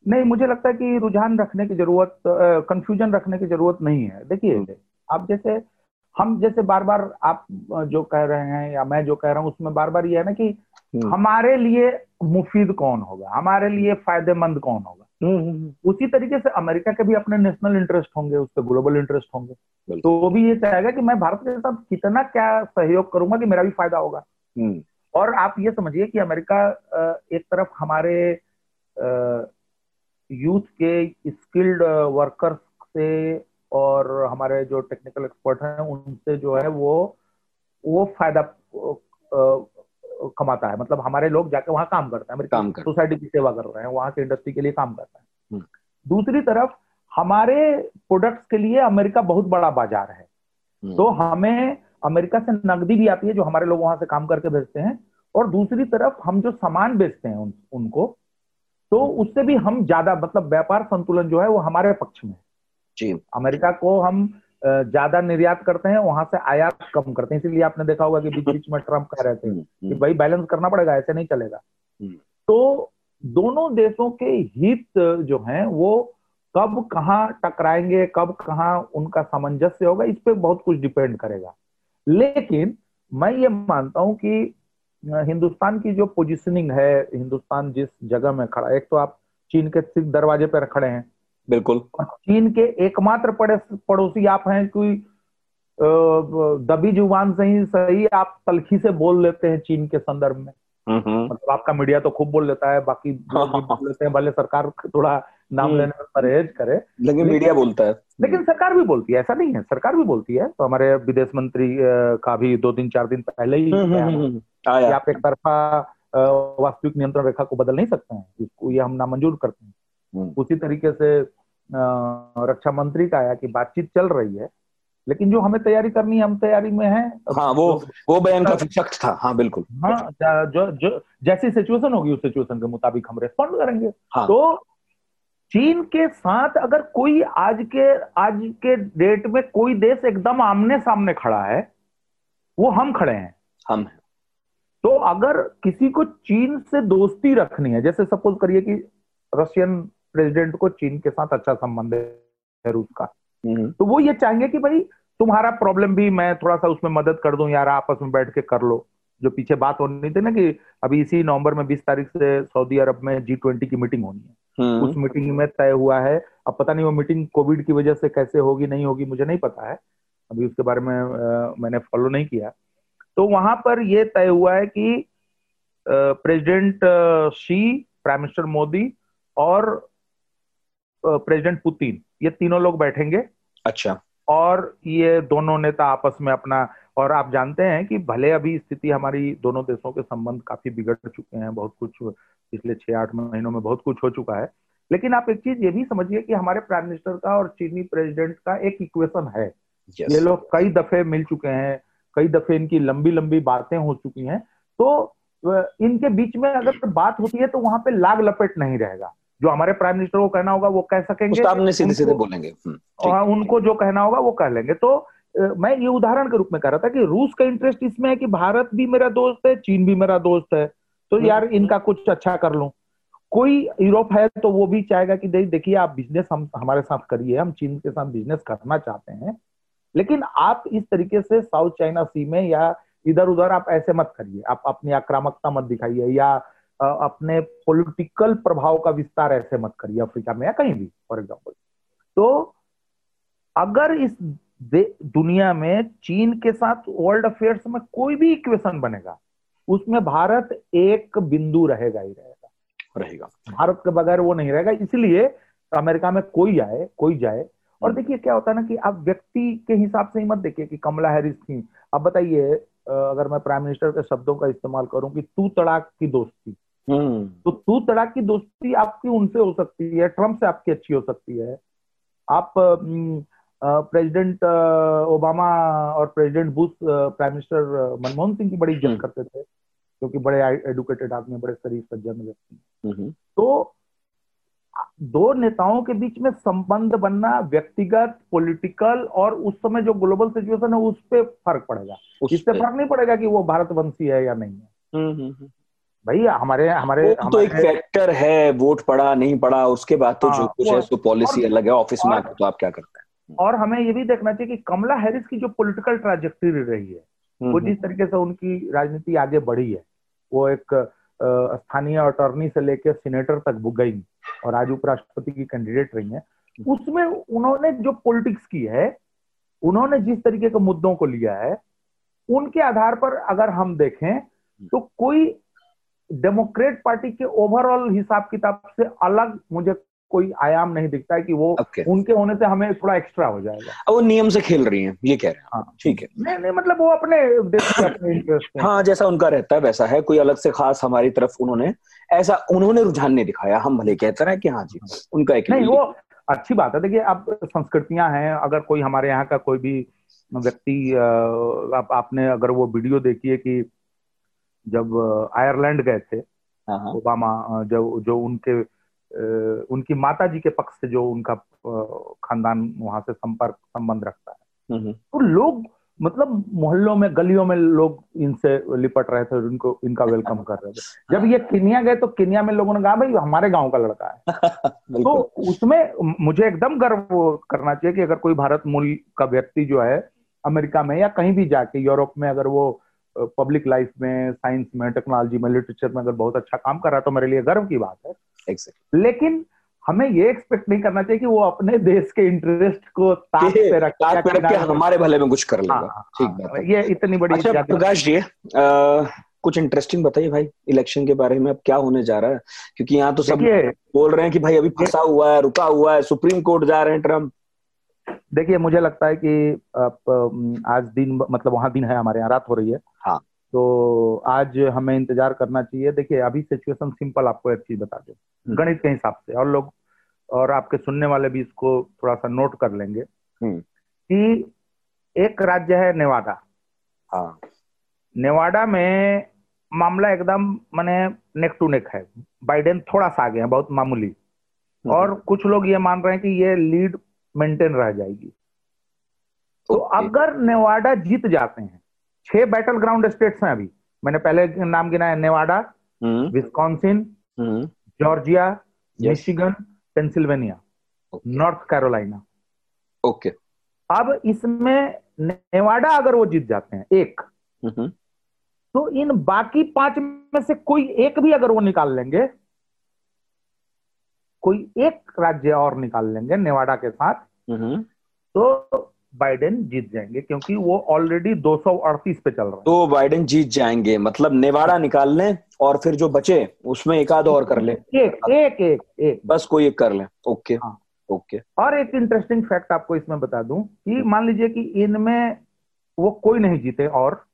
नहीं मुझे लगता है कि रुझान रखने की ज़रूरत कंफ्यूजन रखने की ज़रूरत नहीं है। देखिए हम्म। आप जैसे हम जैसे बार बार आप जो कह रहे हैं या मैं जो कह रहा हूँ उसमें बार बार ये है ना कि हम्म। हमारे लिए मुफीद कौन होगा? हमारे लिए फ़ायदेमंद कौन होगा? उसी तरीके से अमेरिका के भी अपने नेशनल इंटरेस्ट होंगे उसके ग्लोबल इंटरेस्ट होंगे। तो वो भी ये चाहेगा कि मैं भारत के साथ कितना क्या सहयोग करूँगा कि मेरा भी फ़ायदा होगा। और आप ये समझिए कि अमेरिका एक तरफ़ हमारे यूथ के स्किल्ड वर्कर्स से और हमारे जो टेक्निकल एक्सपर्ट हैं उनसे जो है वो वो फ़ायदा कमाता है। मतलब हमारे लोग जाके वहाँ काम करते हैं अमेरिका सोसाइटी की सेवा कर रहे हैं वहाँ के इंडस्ट्री के लिए काम करता है। हम्म। दूसरी तरफ़ हमारे प्रोडक्ट्स के लिए अमेरिका बहुत बड़ा बाज़ार है। हम्म। तो हमें अमेरिका से नकदी भी आती है जो हमारे लोग वहाँ से काम करके भेजते हैं। और दूसरी तरफ़ हम जो सामान बेचते हैं उन, उनको तो उससे भी हम ज़्यादा मतलब व्यापार संतुलन जो है वो हमारे पक्ष में जी। अमेरिका को हम ज़्यादा निर्यात करते हैं वहाँ से आयात कम करते हैं इसीलिए आपने देखा होगा कि बीच बीच में ट्रंप कह रहे थे हम्म, कि हम्म। भाई बैलेंस करना पड़ेगा ऐसे नहीं चलेगा हम्म। तो दोनों देशों के हित जो हैं वो कब कहाँ टकराएँगे कब कहाँ उनका सामंजस्य होगा इस पर बहुत कुछ डिपेंड करेगा लेकिन मैं ये मानता हूँ कि हिंदुस्तान की जो पोजिशनिंग है हिंदुस्तान जिस जगह में खड़ा एक तो आप चीन के सिख दरवाजे पर खड़े हैं बिल्कुल। चीन के एकमात्र पड़ोसी आप हैं कोई दबी ज़ुबान से ही सही आप तलखी से बोल लेते हैं चीन के संदर्भ में। मतलब आपका मीडिया तो खूब बोल लेता है बाकी बोल लेते हैं भले सरकार थोड़ा नाम हम्म। लेने में परहेज करे। लेकिन मीडिया बोलता है। लेकिन सरकार भी बोलती है ऐसा नहीं है सरकार भी बोलती है। तो हमारे विदेश मंत्री का भी दो दिन चार दिन पहले ही हम्म, हम्म, आप एक तरफा वास्तविक नियंत्रण रेखा को बदल नहीं सकते हैं इसको ये हम नामंजूर करते हैं। उसी तरीके से रक्षा मंत्री का आया कि बातचीत चल रही है लेकिन जो हमें तैयारी करनी है हम तैयारी में है। हाँ वो वो बयान काफ़ी सख्त था। हाँ बिल्कुल। हाँ जो जो जैसी सिचुएशन होगी उस सिचुएशन के मुताबिक हम रेस्पॉन्ड करेंगे। हाँ. तो चीन के साथ अगर कोई आज के आज के डेट में कोई देश एकदम आमने सामने खड़ा है वो हम खड़े हैं। हम तो अगर किसी को चीन से दोस्ती रखनी है जैसे सपोज़ करिए कि रशियन प्रेसिडेंट को चीन के साथ अच्छा संबंध है रूस का। हम्म। तो वो ये चाहेंगे कि भाई तुम्हारा प्रॉब्लम भी मैं थोड़ा सा उसमें मदद कर दूँ यार आपस में बैठ के कर लो। जो पीछे बात होनी थी ना कि अभी इसी नवंबर में 20 तारीख से सऊदी अरब में जी ट्वेंटी की मीटिंग होनी है। हम्म। उस मीटिंग में तय हुआ है। अब पता नहीं वो मीटिंग कोविड की वजह से कैसे होगी नहीं होगी मुझे नहीं पता है। अभी उसके बारे में आ, मैंने फॉलो नहीं किया। तो वहाँ पर यह तय हुआ है कि president Xi prime minister Modi और प्रेसिडेंट पुतिन ये तीनों लोग बैठेंगे। अच्छा। और ये दोनों नेता आपस में अपना और आप जानते हैं कि भले अभी स्थिति हमारी दोनों देशों के संबंध काफ़ी बिगड़ चुके हैं बहुत कुछ पिछले छह आठ महीनों में बहुत कुछ हो चुका है लेकिन आप एक चीज़ ये भी समझिए कि हमारे प्राइम मिनिस्टर का और चीनी प्रेसिडेंट का एक इक्वेशन है। Yes. ये लोग कई दफे मिल चुके हैं कई दफे इनकी लंबी लंबी बातें हो चुकी हैं तो इनके बीच में अगर बात होती है तो वहाँ पे लाग लपेट नहीं रहेगा। जो हमारे प्राइम मिनिस्टर को कहना होगा वो कह सकेंगे। सीधे सीधे बोलेंगे। हम्म, और उनको जो कहना होगा वो कह लेंगे। तो मैं ये उदाहरण के रूप में कह रहा था कि रूस का इंटरेस्ट इसमें है कि भारत भी मेरा दोस्त है चीन भी मेरा दोस्त है। तो हम्म। यार इनका कुछ अच्छा कर लूँ। कोई यूरोप है तो वो भी चाहेगा कि देखिए आप बिज़नेस हम हमारे साथ करिए हम चीन के साथ बिज़नेस करना चाहते हैं। लेकिन आप इस तरीके से साउथ चाइना सी में या इधर उधर आप ऐसे मत करिए। आप अपनी आक्रामकता मत दिखाइए या अपने पॉलिटिकल प्रभाव का विस्तार ऐसे मत करिए अफ्रीका में या कहीं भी फॉर एग्ज़ाम्पल तो अगर इस दुनिया में चीन के साथ वर्ल्ड अफेयर्स में कोई भी इक्वेशन बनेगा उसमें भारत एक बिंदु रहेगा ही रहेगा। रहेगा। भारत के बगैर वो नहीं रहेगा इसलिए अमेरिका में कोई आए कोई जाए और देखिए क्या होता है ना कि आप व्यक्ति के हिसाब से ही मत देखिए कि कमला हैरिस थी। अब बताइए अगर मैं प्राइम मिनिस्टर के शब्दों का इस्तेमाल करूँ कि तू तड़ाक की दोस्ती। तो तू तड़ाक की दोस्ती आपकी उनसे हो सकती है ट्रंप से आपकी अच्छी हो सकती है। आप प्रेसिडेंट ओबामा और president Bush prime minister Manmohan Singh की बड़ी इज़्ज़त हम्म। करते थे क्योंकि बड़े एडुकेटेड आदमी बड़े शरीफ सज्जन व्यक्ति तो दो नेताओं के बीच में संबंध बनना व्यक्तिगत पॉलिटिकल और उस समय जो ग्लोबल सिचुएशन है उस पर फ़र्क पड़ेगा। इससे फ़र्क नहीं पड़ेगा कि वो भारतवंशी है या नहीं है। हम्म, हम्म, हम्म। भाई हमारे हमारे तो, तो एक फैक्टर है वोट पड़ा नहीं पड़ा उसके बाद तो हाँ, जो कुछ है उसको पॉलिसी अलग है ऑफ़िस में तो आप क्या करते हैं? और हमें ये भी देखना चाहिए कि कमला हैरिस की जो पॉलिटिकल ट्राजेक्टरी रही है वो जिस तरीके से उनकी राजनीति आगे बढ़ी है वो एक स्थानीय अटॉर्नी से लेकर सीनेटर तक गई और आज उपराष्ट्रपति की कैंडिडेट रही है उसमें उन्होंने जो पॉलिटिक्स की है उन्होंने जिस तरीके के मुद्दों को लिया है उनके आधार पर अगर हम देखें तो कोई डेमोक्रेट पार्टी के ओवरऑल हिसाब किताब से अलग मुझे कोई आयाम नहीं दिखता है कि वो okay. उनके होने से हमें थोड़ा एक्स्ट्रा हो जाएगा। वो नियम से खेल रही हैं ये कह रहे हैं। हाँ। ठीक है। नहीं नहीं मतलब वो अपने देश के अपने इंटरेस्ट हाँ। जैसा उनका रहता है वैसा है। कोई अलग से खास हमारी तरफ़ उन्होंने ऐसा उन्होंने रुझान नहीं दिखाया। हम भले कहते रहे कि हाँ जी उनका एक नहीं वो अच्छी बात है। देखिए अब संस्कृतियाँ हैं। अगर कोई हमारे यहाँ का कोई भी व्यक्ति आप, आपने अगर वो वीडियो देखी है कि जब आयरलैंड गए थे हाँ, हाँ। ओबामा जब जो उनके उनकी माता जी के पक्ष से जो उनका खानदान वहाँ से संपर्क संबंध रखता है हम्म, हम्म। तो लोग मतलब मोहल्लों में गलियों में लोग इनसे लिपट रहे थे और इनको इनका वेलकम कर रहे थे *laughs* जब ये किनिया गए तो किनिया में लोगों ने कहा भाई हमारे गाँव का लड़का है *laughs* तो उसमें मुझे एकदम गर्व करना चाहिए कि अगर कोई भारत मूल का व्यक्ति जो है अमेरिका में या कहीं भी जाके यूरोप में अगर वो पब्लिक लाइफ में साइंस में टेक्नोलॉजी में लिटरेचर में अगर बहुत अच्छा काम कर रहा है तो मेरे लिए गर्व की बात है। Exactly. लेकिन हमें ये एक्सपेक्ट नहीं करना चाहिए कि वो अपने देश के इंटरेस्ट को ताक पे रख के हमारे भले में कुछ कर लेगा। हाँ, ठीक हाँ, बात ये इतनी बड़ी अच्छा प्रकाश जी कुछ इंटरेस्टिंग बताइए भाई इलेक्शन के बारे में अब क्या होने जा रहा है? क्योंकि यहाँ तो सब बोल रहे हैं कि भाई अभी फंसा हुआ है रुका हुआ है सुप्रीम कोर्ट जा रहे हैं ट्रंप देखिए मुझे लगता है कि आप आज दिन मतलब वहाँ दिन है हमारे यहाँ रात हो रही है। हाँ। तो आज हमें इंतज़ार करना चाहिए। देखिए अभी सिचुएशन सिंपल आपको एक चीज़ बता दो। हम्म। गणित के हिसाब से और लोग और आपके सुनने वाले भी इसको थोड़ा सा नोट कर लेंगे। हम्म। कि एक राज्य है नेवाडा। हाँ। नेवाडा में मामला एकदम मैंने नेक टू नेक है। बाइडेन थोड़ा सा आगे है बहुत मामूली। हम्म। और कुछ लोग ये मान रहे हैं कि ये लीड मेंटेन रह जाएगी। तो अगर नेवाडा जीत जाते हैं छह बैटल ग्राउंड स्टेट्स हैं अभी। मैंने पहले नाम गिना है Nevada Wisconsin Georgia Michigan Pennsylvania North Carolina. Okay. अब इसमें नेवाडा अगर वो जीत जाते हैं एक तो इन बाकी पाँच में से कोई एक भी अगर वो निकाल लेंगे कोई एक राज्य और निकाल लेंगे नेवाडा के साथ तो बाइडेन जीत जाएँगे क्योंकि वो ऑलरेडी दो सौ अड़तीस पे चल रहा है। तो बाइडेन जीत जाएँगे मतलब नेवाड़ा निकाल लें और फिर जो बचे उसमें एक आध और कर ले। एक एक एक एक। बस कोई एक कर ले। ओके हाँ। ओके। और एक इंटरेस्टिंग फैक्ट आपको इसमें बता दूँ कि मान लीजिए कि इनमें वो कोई नहीं जीते और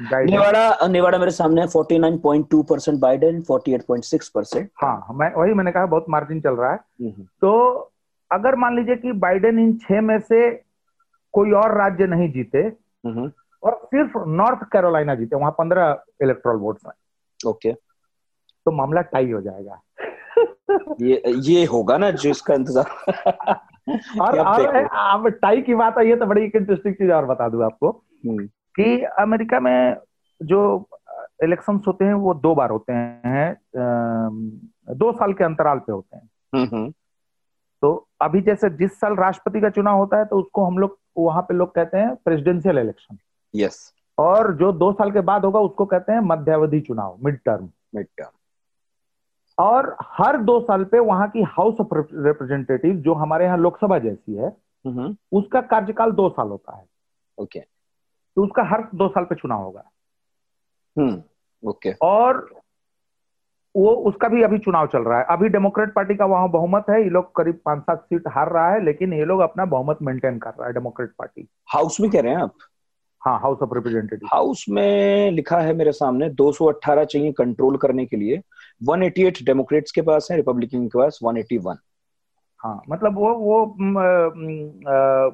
नेवाड़ा नेवाड़ा मेरे सामने है 49.2 परसेंट बाइडेन 48.6 परसेंट हाँ मैं वही मैंने कहा बहुत मार्जिन चल रहा है। हम्म, हम्म। तो अगर मान लीजिए कि बाइडेन इन छह में से कोई और राज्य नहीं जीते और सिर्फ़ नॉर्थ कैरोलिना जीते वहाँ पंद्रह इलेक्ट्रॉल वोट हैं। ओके। तो मामला टाई हो जाएगा। ये ये होगा ना जो इसका इंतज़ार और और अब टाई की बात आई है तो बड़ी इंटरेस्टिंग चीज़ और बता दू आपको। हम्म। कि अमेरिका में जो इलेक्शंस होते हैं वो दो बार होते हैं। दो साल के अंतराल पे होते हैं। हम्म, हम्म। तो अभी जैसे जिस साल राष्ट्रपति का चुनाव होता है तो उसको हम लोग वहाँ पे लोग कहते हैं प्रेसिडेंशियल इलेक्शन यस और जो दो साल के बाद होगा उसको कहते हैं मध्यावधि चुनाव मिड टर्म मिड टर्म और हर दो साल पे वहाँ की हाउस ऑफ़ रिप्रेजेंटेटिव जो हमारे यहाँ लोकसभा जैसी है हम्म। उसका कार्यकाल दो साल होता है। ओके तो उसका हर दो साल पे चुनाव होगा। हम्म ओके। और वो उसका भी अभी चुनाव चल रहा है। अभी डेमोक्रेट पार्टी का वहाँ बहुमत है ये लोग करीब पाँच सात सीट हार रहा है लेकिन ये लोग अपना बहुमत मेंटेन कर रहा है डेमोक्रेट पार्टी। हाउस में कह रहे हैं आप? हाँ हाउस ऑफ़ रिप्रेजेंटेटिव हाउस में लिखा है मेरे सामने 218 चाहिए कंट्रोल करने के लिए। 188 डेमोक्रेट्स के पास है रिपब्लिकन के पास 181 हाँ मतलब वो वो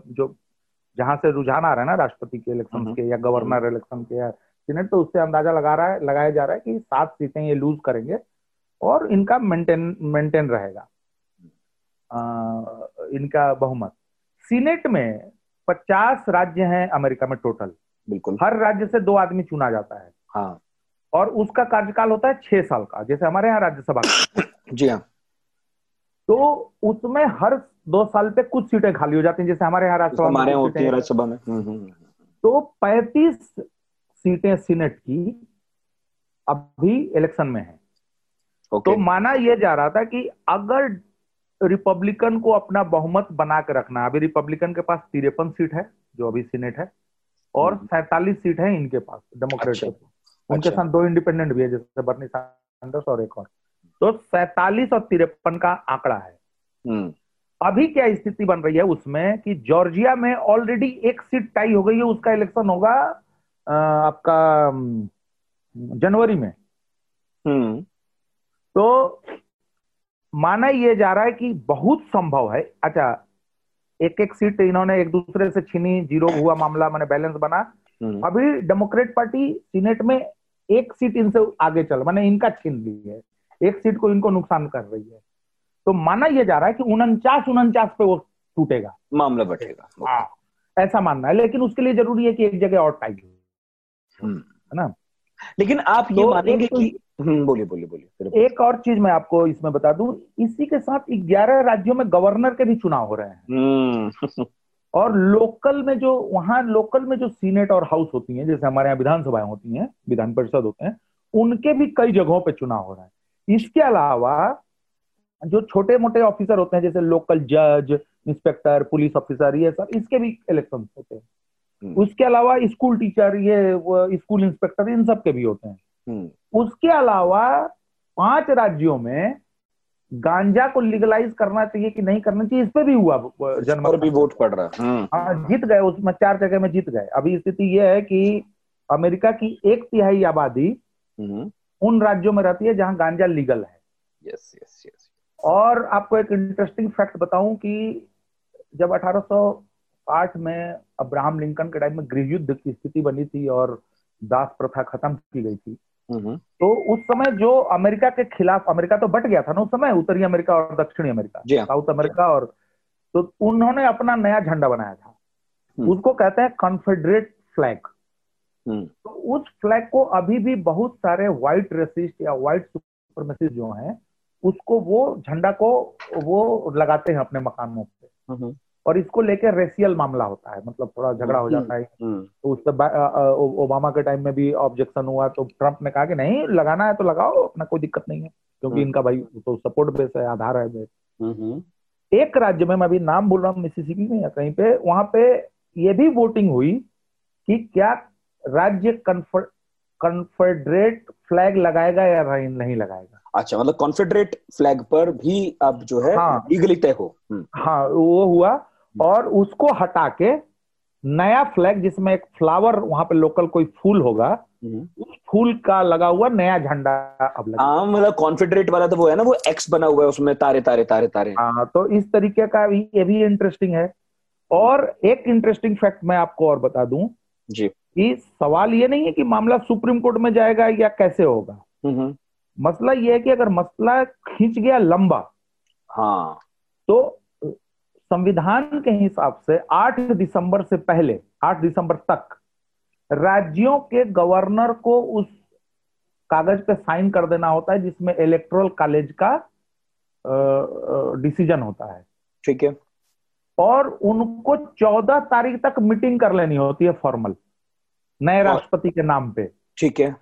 जो जहाँ से रुझान आ रहा है ना राष्ट्रपति के इलेक्शन हम्म। के या गवर्नर इलेक्शन के या सीनेट तो उससे अंदाज़ा लगा रहा है लगाया जा रहा है कि सात सीटें ये लूज करेंगे और इनका मेंटेन मेंटेन रहेगा। आ, इनका बहुमत। सीनेट में पचास राज्य हैं अमेरिका में टोटल बिल्कुल। हर राज्य से दो आदमी चुना जाता है। हाँ। और उसका कार्यकाल होता है छह साल का जैसे हमारे यहाँ राज्यसभा का। जी हाँ। तो उसमें हर दो साल पे कुछ सीटें खाली हो जाती हैं जैसे हमारे यहाँ राज्यसभा हमारे होती है राज्यसभा में तो पैंतीस सीटें सीनेट की अभी इलेक्शन में है okay. तो माना यह जा रहा था कि अगर रिपब्लिकन को अपना बहुमत बना के रखना अभी रिपब्लिकन के पास तिरपन सीट है जो अभी सीनेट है और हम्म। सैतालीस सीट है इनके पास डेमोक्रेट अच्छा, उनके अच्छा। साथ दो इंडिपेंडेंट भी है जैसे बर्नी सैंडर्स और एक और तो सैतालीस और तिरपन का आंकड़ा है हम्म। अभी क्या स्थिति बन रही है उसमें कि जॉर्जिया में ऑलरेडी एक सीट टाई हो गई है उसका इलेक्शन होगा आपका जनवरी में। हम्म। तो माना यह जा रहा है कि बहुत संभव है। अच्छा एक एक सीट इन्होंने एक दूसरे से छीनी ज़ीरो हुआ मामला मैंने बैलेंस बना। हम्म। अभी डेमोक्रेट पार्टी सीनेट में एक सीट इनसे आगे चल मैंने इनका छीन ली है। एक सीट को इनको नुकसान कर रही है। तो माना यह जा रहा है कि उनचास उनचास पे वो टूटेगा। मामला बढ़ेगा हाँ ऐसा मानना है लेकिन उसके लिए ज़रूरी है कि एक जगह और टाइट हम्म। है ना? लेकिन आप ये तो मानेंगे तो, कि हम्म, बोलिए बोलिए बोलिए एक और चीज़ मैं आपको इसमें बता दूँ इसी के साथ ग्यारह राज्यों में गवर्नर के भी चुनाव हो रहे हैं। हम्म। *laughs* और लोकल में जो वहाँ लोकल में जो सीनेट और हाउस होती हैं जैसे हमारे यहाँ विधानसभाएँ होती हैं विधान परिषद होते हैं उनके भी कई जगहों पर चुनाव हो रहे हैं। इसके अलावा जो छोटे मोटे ऑफिसर होते हैं जैसे लोकल जज इंस्पेक्टर पुलिस ऑफिसर ये सब इसके भी इलेक्शन होते हैं। हम्म। उसके अलावा स्कूल टीचर ये स्कूल इंस्पेक्टर इन सब के भी होते हैं। हम्म। उसके अलावा पाँच राज्यों में गांजा को लीगलाइज करना चाहिए कि नहीं करना चाहिए इस पे भी हुआ जन्म भी वोट पड़ रहा है। हम्म। हाँ जीत गए उसमें चार जगह में जीत गए। अभी स्थिति यह है कि अमेरिका की एक तिहाई आबादी उन राज्यों में रहती है जहाँ गांजा लीगल है। यस यस यस और आपको एक इंटरेस्टिंग फैक्ट बताऊँ कि जब 1860 में अब्राहम लिंकन के टाइम में गृह युद्ध की स्थिति बनी थी और दास प्रथा खत्म की गई थी तो उस समय जो अमेरिका के खिलाफ अमेरिका तो बट गया था ना उस समय उत्तरी अमेरिका और दक्षिणी अमेरिका हाँ। साउथ अमेरिका और तो उन्होंने अपना नया झंडा बनाया था हम्म। उसको कहते हैं कॉन्फेडरेट फ्लैग हम्म। तो उस फ्लैग को अभी भी बहुत सारे व्हाइट रेसिस्ट या व्हाइट सुपरमेसिस्ट जो हैं उसको वो झंडा को वो लगाते हैं अपने मकानों पे। और इसको लेकर रेसियल मामला होता है मतलब थोड़ा झगड़ा हो जाता है। हम्म, हम्म। तो उससे ओबामा के टाइम में भी ऑब्जेक्शन हुआ तो ट्रंप ने कहा कि नहीं लगाना है तो लगाओ अपना कोई दिक्कत नहीं है क्योंकि हम्म। इनका भाई तो सपोर्ट बेस है आधार है बेस एक राज्य में मैं अभी नाम बोल रहा हूँ मिसिसिपी में या कहीं पे वहाँ पे ये भी वोटिंग हुई कि क्या राज्य कन्फेडरेट फ्लैग लगाएगा या नहीं लगाएगा। अच्छा मतलब कॉन्फेडरेट फ्लैग पर भी अब जो है हाँ, लीगली तय हो। हाँ वो हुआ और उसको हटा के नया फ्लैग जिसमें एक फ्लावर वहाँ पे लोकल कोई फूल होगा हम्म। उस फूल का लगा हुआ नया झंडा अब हाँ मतलब कॉन्फेडरेट वाला तो वो है ना वो एक्स बना हुआ है उसमें तारे तारे तारे तारे। हाँ तो इस तरीके का भी ये भी इंटरेस्टिंग है। और एक इंटरेस्टिंग फैक्ट मैं आपको और बता दूँ जी। कि सवाल ये नहीं है कि मामला सुप्रीम कोर्ट में जाएगा या कैसे होगा। हम्म। मसला ये है कि अगर मसला खींच गया लंबा हाँ। तो संविधान के हिसाब से 8 दिसंबर से पहले 8 दिसंबर तक राज्यों के गवर्नर को उस कागज़ पे साइन कर देना होता है जिसमें इलेक्ट्रल कॉलेज का डिसीज़न होता है। ठीक है। और उनको 14 तारीख तक मीटिंग कर लेनी होती है फॉर्मल नए राष्ट्रपति के नाम पे। ठीक है।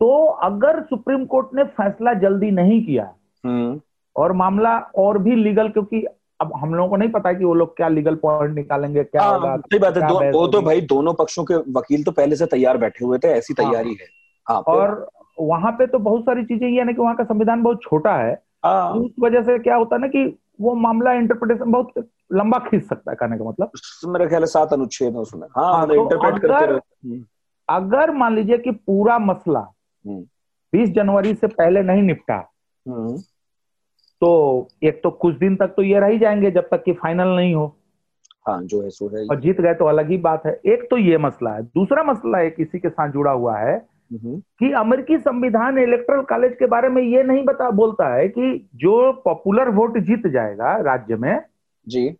तो अगर सुप्रीम कोर्ट ने फैसला जल्दी नहीं किया हम्म। और मामला और भी लीगल क्योंकि अब हम लोगों को नहीं पता कि वो लोग क्या लीगल पॉइंट निकालेंगे क्या हाँ, होगा सही बात है दो, वो तो भाई दोनों पक्षों के वकील तो पहले से तैयार बैठे हुए थे ऐसी हाँ। तैयारी है। हाँ और वहाँ पे तो बहुत सारी चीज़ें ये है ना कि वहाँ का संविधान बहुत छोटा है। हाँ। उस वजह से क्या होता है ना कि वो मामला इंटरप्रिटेशन बहुत लंबा खींच सकता है कहने का मतलब। मेरा ख्याल सात अनुच्छेद उसमें। हाँ हाँ, मतलब तो अगर- हम्म, अगर मान लीजिए कि पूरा मसला हम्म। 20 जनवरी से पहले नहीं निपटा। हम्म, तो एक तो कुछ दिन तक तो ये रह ही जाएँगे जब तक कि फाइनल नहीं हो। हाँ जो है सो है और जीत गए तो अलग ही बात है। एक तो ये मसला है। दूसरा मसला एक इसी के साथ जुड़ा हुआ है हम्म, कि अमेरिकी संविधान इलेक्ट्रल कॉलेज के बारे में ये नहीं बता बोलता है कि जो पॉपुलर वोट जीत जाएगा राज्य में जी।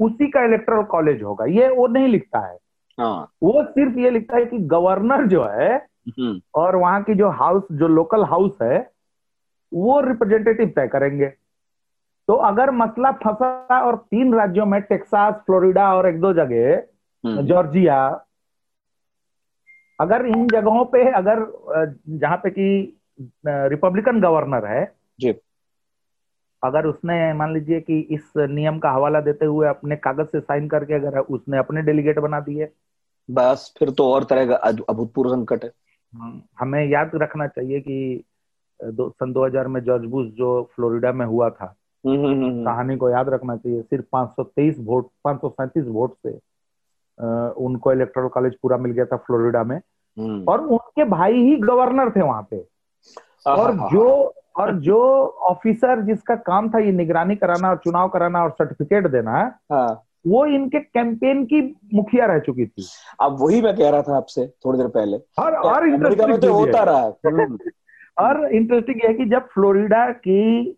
उसी का इलेक्ट्रल कॉलेज होगा। ये वो नहीं लिखता है। हाँ। वो सिर्फ़ ये लिखता है कि गवर्नर जो है और वहाँ की जो हाउस जो लोकल हाउस है वो रिप्रेजेंटेटिव तय करेंगे। तो अगर मसला फंसा और तीन राज्यों में टेक्सास फ्लोरिडा और एक दो जगह हम्म, जॉर्जिया अगर इन जगहों पे अगर जहाँ पे कि रिपब्लिकन गवर्नर है जी। अगर उसने मान लीजिए कि इस नियम का हवाला देते हुए अपने कागज़ से साइन करके अगर उसने अपने डेलीगेट बना दिए। बस फिर तो और तरह का अभूतपूर्व संकट है। हमें याद रखना चाहिए कि दो, सन 2000 में जॉर्ज बुश जो फ्लोरिडा में हुआ था हम्म, हम्म, हम्म, कहानी को याद रखना चाहिए। सिर्फ़ 523 वोट 537 वोट से अ, उनको इलेक्टोरल कॉलेज पूरा मिल गया था फ्लोरिडा में। और उनके भाई ही गवर्नर थे वहाँ पे। और जो और जो ऑफिसर जिसका काम था ये निगरानी कराना और चुनाव कराना और सर्टिफिकेट देना हाँ। वो इनके कैंपेन की मुखिया रह चुकी थी। अब वही मैं कह रहा था आपसे थोड़ी देर पहले। और और इंटरेस्टिंग तो होता रहा है। *laughs* और इंटरेस्टिंग है कि जब फ्लोरिडा की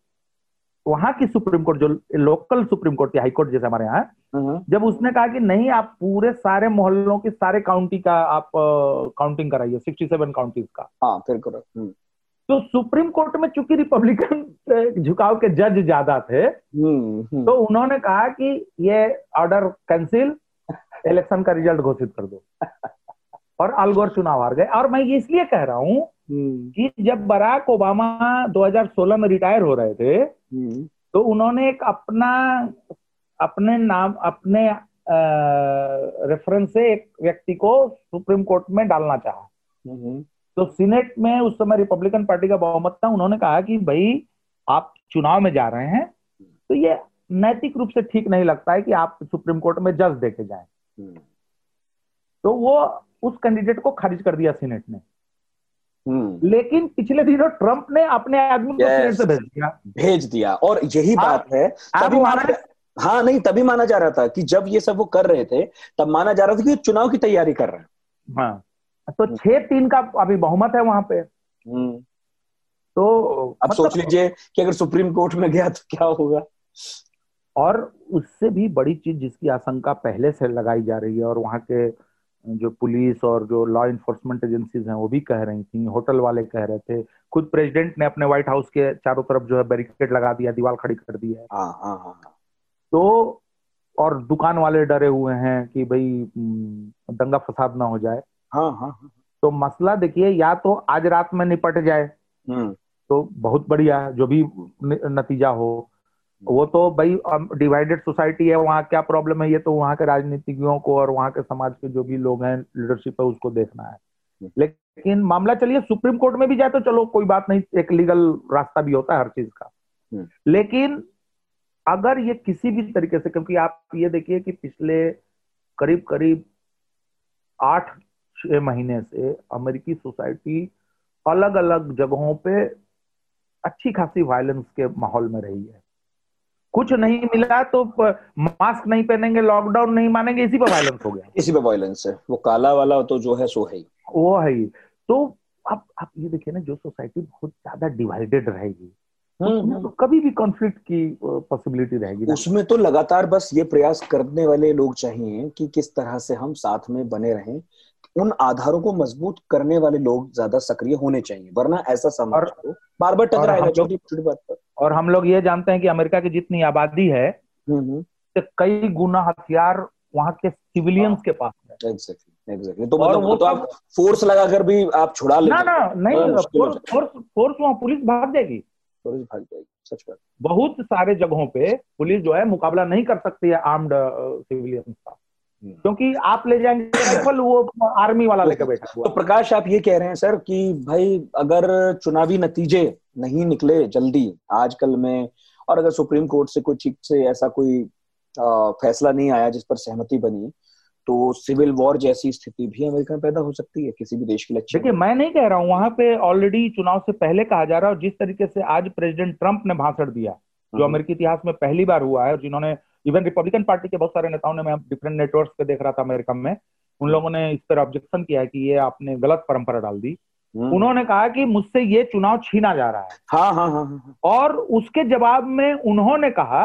वहाँ की सुप्रीम कोर्ट जो लोकल सुप्रीम कोर्ट थी हाई कोर्ट जैसे हमारे यहाँ हम्म, जब उसने कहा कि नहीं आप पूरे सारे मोहल्लों की सारे काउंटी का आप काउंटिंग कराइए 67 काउंटीज का। हाँ फिर करो। हम्म, तो सुप्रीम कोर्ट में चूँकि रिपब्लिकन झुकाव के जज ज़्यादा थे हम्म, हम्म, तो उन्होंने कहा कि ये ऑर्डर कैंसिल इलेक्शन का रिज़ल्ट घोषित कर दो। और अलगोर चुनाव हार गए। और मैं ये इसलिए कह रहा हूँ हम्म, कि जब बराक ओबामा 2016 में रिटायर हो रहे थे तो उन्होंने एक अपना अपने नाम अपने रेफरेंस से एक व्यक्ति को सुप्रीम कोर्ट में डालना चाहा। तो सीनेट में उस समय रिपब्लिकन पार्टी का बहुमत था उन्होंने कहा कि भाई आप चुनाव में जा रहे हैं तो ये नैतिक रूप से ठीक नहीं लगता है कि आप सुप्रीम कोर्ट में जज देके जाएँ। हम्म, तो वो उस कैंडिडेट को खारिज कर दिया सीनेट ने। हम्म। लेकिन पिछले दिनों ट्रंप ने अपने आदमी को सीनेट से भेज दिया। भेज दिया। और यही हाँ, बात है तभी माना हाँ नहीं तभी माना जा रहा था कि जब ये सब वो कर रहे थे तब माना जा रहा था कि चुनाव की तैयारी कर रहे हैं। हाँ। तो छह तीन का अभी बहुमत है वहाँ पे। हम्म, तो अब मतलब- सोच लीजिए कि अगर सुप्रीम कोर्ट में गया तो क्या होगा? और उससे भी बड़ी चीज़ जिसकी आशंका पहले से लगाई जा रही है और वहाँ के जो पुलिस और जो लॉ इन्फोर्समेंट एजेंसीज हैं वो भी कह रही थी होटल वाले कह रहे थे। खुद प्रेसिडेंट ने अपने व्हाइट हाउस के चारों तरफ़ जो है बैरिकेड लगा दिया दीवार खड़ी कर दी है हाँ हाँ हाँ। तो और दुकान वाले डरे हुए हैं कि भाई हम्म, दंगा फसाद ना हो जाए। हाँ हाँ हाँ, तो मसला देखिए या तो आज रात में निपट जाए हम्म, तो बहुत बढ़िया जो भी नतीजा हो। वो तो भाई डिवाइडेड सोसाइटी है वहाँ क्या प्रॉब्लम है ये तो वहाँ के राजनीतिज्ञों को और वहाँ के समाज के जो भी लोग हैं लीडरशिप है उसको देखना है। लेकिन मामला चलिए सुप्रीम कोर्ट में भी जाए तो चलो कोई बात नहीं एक लीगल रास्ता भी होता है हर चीज़ का। हम्म। लेकिन अगर ये किसी भी तरीके से क्योंकि आप ये देखिए कि पिछले करीब करीब आठ छह महीने से अमेरिकी सोसाइटी अलग अलग जगहों पे अच्छी खासी वायलेंस के माहौल में रही है। कुछ नहीं मिला तो मास्क नहीं पहनेंगे लॉकडाउन नहीं मानेंगे इसी पर वायलेंस हो गया। इसी पे वायलेंस है। वो काला वाला तो जो है सो है ही। वो है ही। तो अब आप ये देखिए ना जो सोसाइटी बहुत ज़्यादा डिवाइडेड रहेगी हम्म, तो कभी भी कॉन्फ्लिक्ट की पॉसिबिलिटी रहेगी उसमें तो लगातार बस ये प्रयास करने वाले लोग चाहिए कि किस तरह से हम साथ में बने रहें उन आधारों को मज़बूत करने वाले लोग ज़्यादा सक्रिय होने चाहिए वरना ऐसा समझ। बार बार टकराएगा छोटी छोटी बात पर। और हम लोग ये जानते हैं कि अमेरिका की जितनी आबादी है हम्म, हम्म। तो कई गुना हथियार वहाँ के सिविलियंस हाँ। के पास है। एग्जैक्टली एग्जैक्टली तो मतलब वो तो आप फोर्स लगाकर भी आप छुड़ा ले ना ना नहीं फोर्स फोर्स फोर्स वहाँ पुलिस भाग जाएगी पुलिस भाग जाएगी सच बात। बहुत सारे जगहों पे पुलिस जो है मुकाबला नहीं कर सकती है आर्म्ड सिविलियंस का। क्योंकि आप ले जाएँगे राइफल वो आर्मी वाला लेकर बैठा हुआ। तो प्रकाश आप ये कह रहे हैं सर कि भाई अगर चुनावी नतीजे नहीं निकले जल्दी आजकल में और अगर सुप्रीम कोर्ट से कोई ठीक से ऐसा कोई आ, फैसला नहीं आया जिस पर सहमति बनी तो सिविल वॉर जैसी स्थिति भी अमेरिका में पैदा हो सकती है किसी भी देश के लिए देखिए मैं। नहीं कह रहा हूँ वहाँ पे ऑलरेडी चुनाव से पहले कहा जा रहा है और जिस तरीके से आज प्रेसिडेंट ट्रंप ने भाषण दिया जो हम्म। अमेरिकी इतिहास में पहली बार हुआ है और जिन्होंने इवन रिपब्लिकन पार्टी के बहुत सारे नेताओं ने मैं डिफरेंट नेटवर्क पे देख रहा था अमेरिका में उन लोगों ने इस पर ऑब्जेक्शन किया कि ये आपने गलत परंपरा डाल दी हम्म। उन्होंने कहा कि मुझसे ये चुनाव छीना जा रहा है हाँ हाँ हाँ, हाँ, हाँ। और उसके जवाब में उन्होंने कहा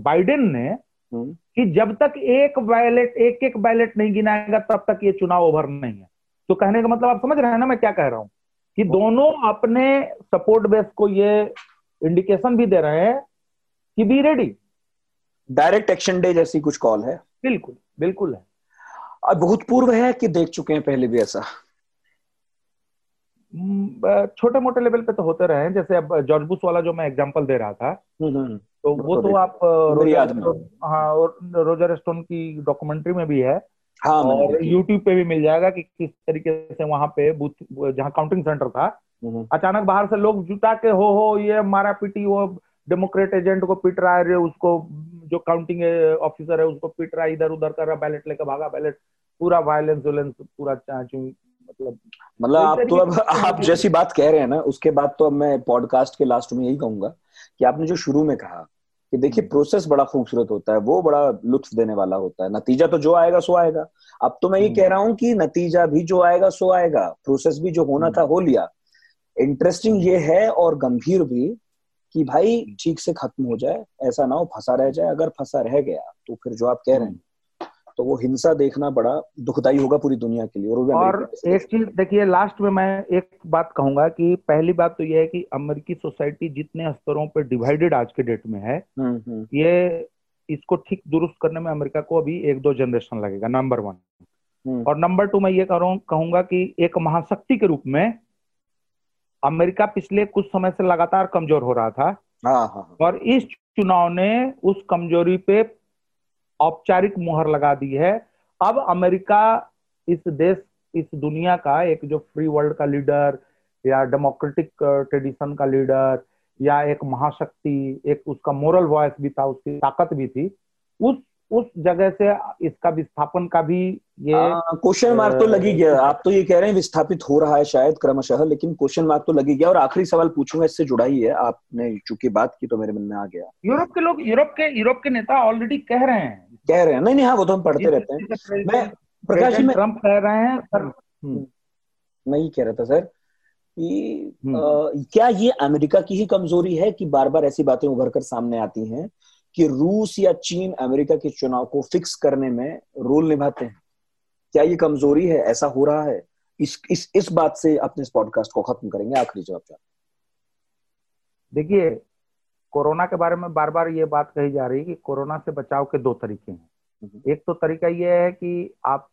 बाइडेन ने हम्म। कि जब तक एक बैलेट एक एक बैलेट नहीं गिनाएगा तब तक ये चुनाव ओवर नहीं है तो कहने का मतलब आप समझ रहे हैं ना मैं क्या कह रहा हूँ कि दोनों अपने सपोर्ट बेस को ये इंडिकेशन भी दे रहे हैं कि be ready direct action day जैसी कुछ कॉल है? बिल्कुल बिल्कुल है। अब बहुत पूर्व है कि देख चुके हैं पहले भी ऐसा? हम्म, छोटे मोटे लेवल पे तो होते रहे हैं। जैसे अब जॉर्ज बुश वाला जो मैं एग्जांपल दे रहा था हम्म, हम्म, तो वो तो आप रोजर हाँ रोजर स्टोन की डॉक्यूमेंट्री में भी है। हाँ, और यूट्यूब पे भी मिल जाएगा कि किस तरीके से वहाँ पे बूथ जहाँ काउंटिंग सेंटर था अचानक बाहर से लोग जुटा के हो हो ये मारा पीटी वो डेमोक्रेट एजेंट को पीट रहा है उसको जो काउंटिंग ऑफिसर है उसको पीट रहा इधर उधर कर रहा बैलेट लेकर भागा बैलेट पूरा वायलेंस वायलेंस पूरा मतलब मतलब आप तो अब आप जैसी बात कह रहे हैं ना उसके बाद तो अब मैं पॉडकास्ट के लास्ट में यही कहूँगा कि आपने जो शुरू में कहा कि देखिए प्रोसेस हम्म। बड़ा खूबसूरत होता है वो बड़ा लुत्फ देने वाला होता है नतीजा तो जो आएगा सो आएगा अब तो मैं ये हम्म। कह रहा हूँ कि नतीजा भी जो आएगा सो आएगा प्रोसेस भी जो होना हम्म। था हो लिया इंटरेस्टिंग ये है और गंभीर भी कि भाई ठीक से खत्म हो जाए ऐसा ना हो फंसा रह जाए। अगर फंसा रह गया तो फिर जो आप कह रहे हैं तो वो हिंसा देखना बड़ा दुखदाई होगा पूरी दुनिया के लिए। और, और एक चीज़ देखिए लास्ट में मैं एक बात कहूँगा कि पहली बात तो यह है कि अमेरिकी सोसाइटी जितने स्तरों पर डिवाइडेड आज के डेट में है हम्म, हम्म। ये इसको ठीक दुरुस्त करने में अमेरिका को अभी एक दो जनरेशन लगेगा नंबर वन हम्म। और नंबर टू मैं ये कहूँगा कि एक महाशक्ति के रूप में अमेरिका पिछले कुछ समय से लगातार कमज़ोर हो रहा था हाँ, हाँ, हाँ। और इस चुनाव ने उस कमज़ोरी पे औपचारिक मुहर लगा दी है अब अमेरिका इस देश इस दुनिया का एक जो फ्री वर्ल्ड का लीडर या डेमोक्रेटिक ट्रेडिशन का लीडर या एक महाशक्ति एक उसका मोरल वॉयस भी था उसकी ताकत भी थी उस उस जगह से इसका विस्थापन का भी ये क्वेश्चन मार्क तो लगी गया आप तो ये कह रहे हैं विस्थापित हो रहा है शायद क्रमशः लेकिन क्वेश्चन मार्क तो लगी गया और आखिरी सवाल पूछूँगा इससे जुड़ा ही है आपने चूँकि बात की तो मेरे मन में आ गया यूरोप के लोग यूरोप के यूरोप के नेता ऑलरेडी कह रहे हैं कह रहे हैं नहीं नहीं हाँ वो तो हम पढ़ते रहते हैं मैं प्रकाश जी ट्रंप कह रहे हैं सर हम्म। हम्म। मैं ये कह रहा था सर कि हम्म। क्या ये अमेरिका की ही कमज़ोरी है कि बार बार ऐसी बातें उभर कर सामने आती हैं कि रूस या चीन अमेरिका के चुनाव को फिक्स करने में रोल निभाते हैं। क्या ये कमज़ोरी है? ऐसा हो रहा है? इस इस इस बात से अपने इस पॉडकास्ट को खत्म करेंगे। आखिरी जवाब चाहते देखिए कोरोना के बारे में बार बार ये बात कही जा रही है कि कोरोना से बचाव के दो तरीके हैं। एक तो तरीका ये है कि आप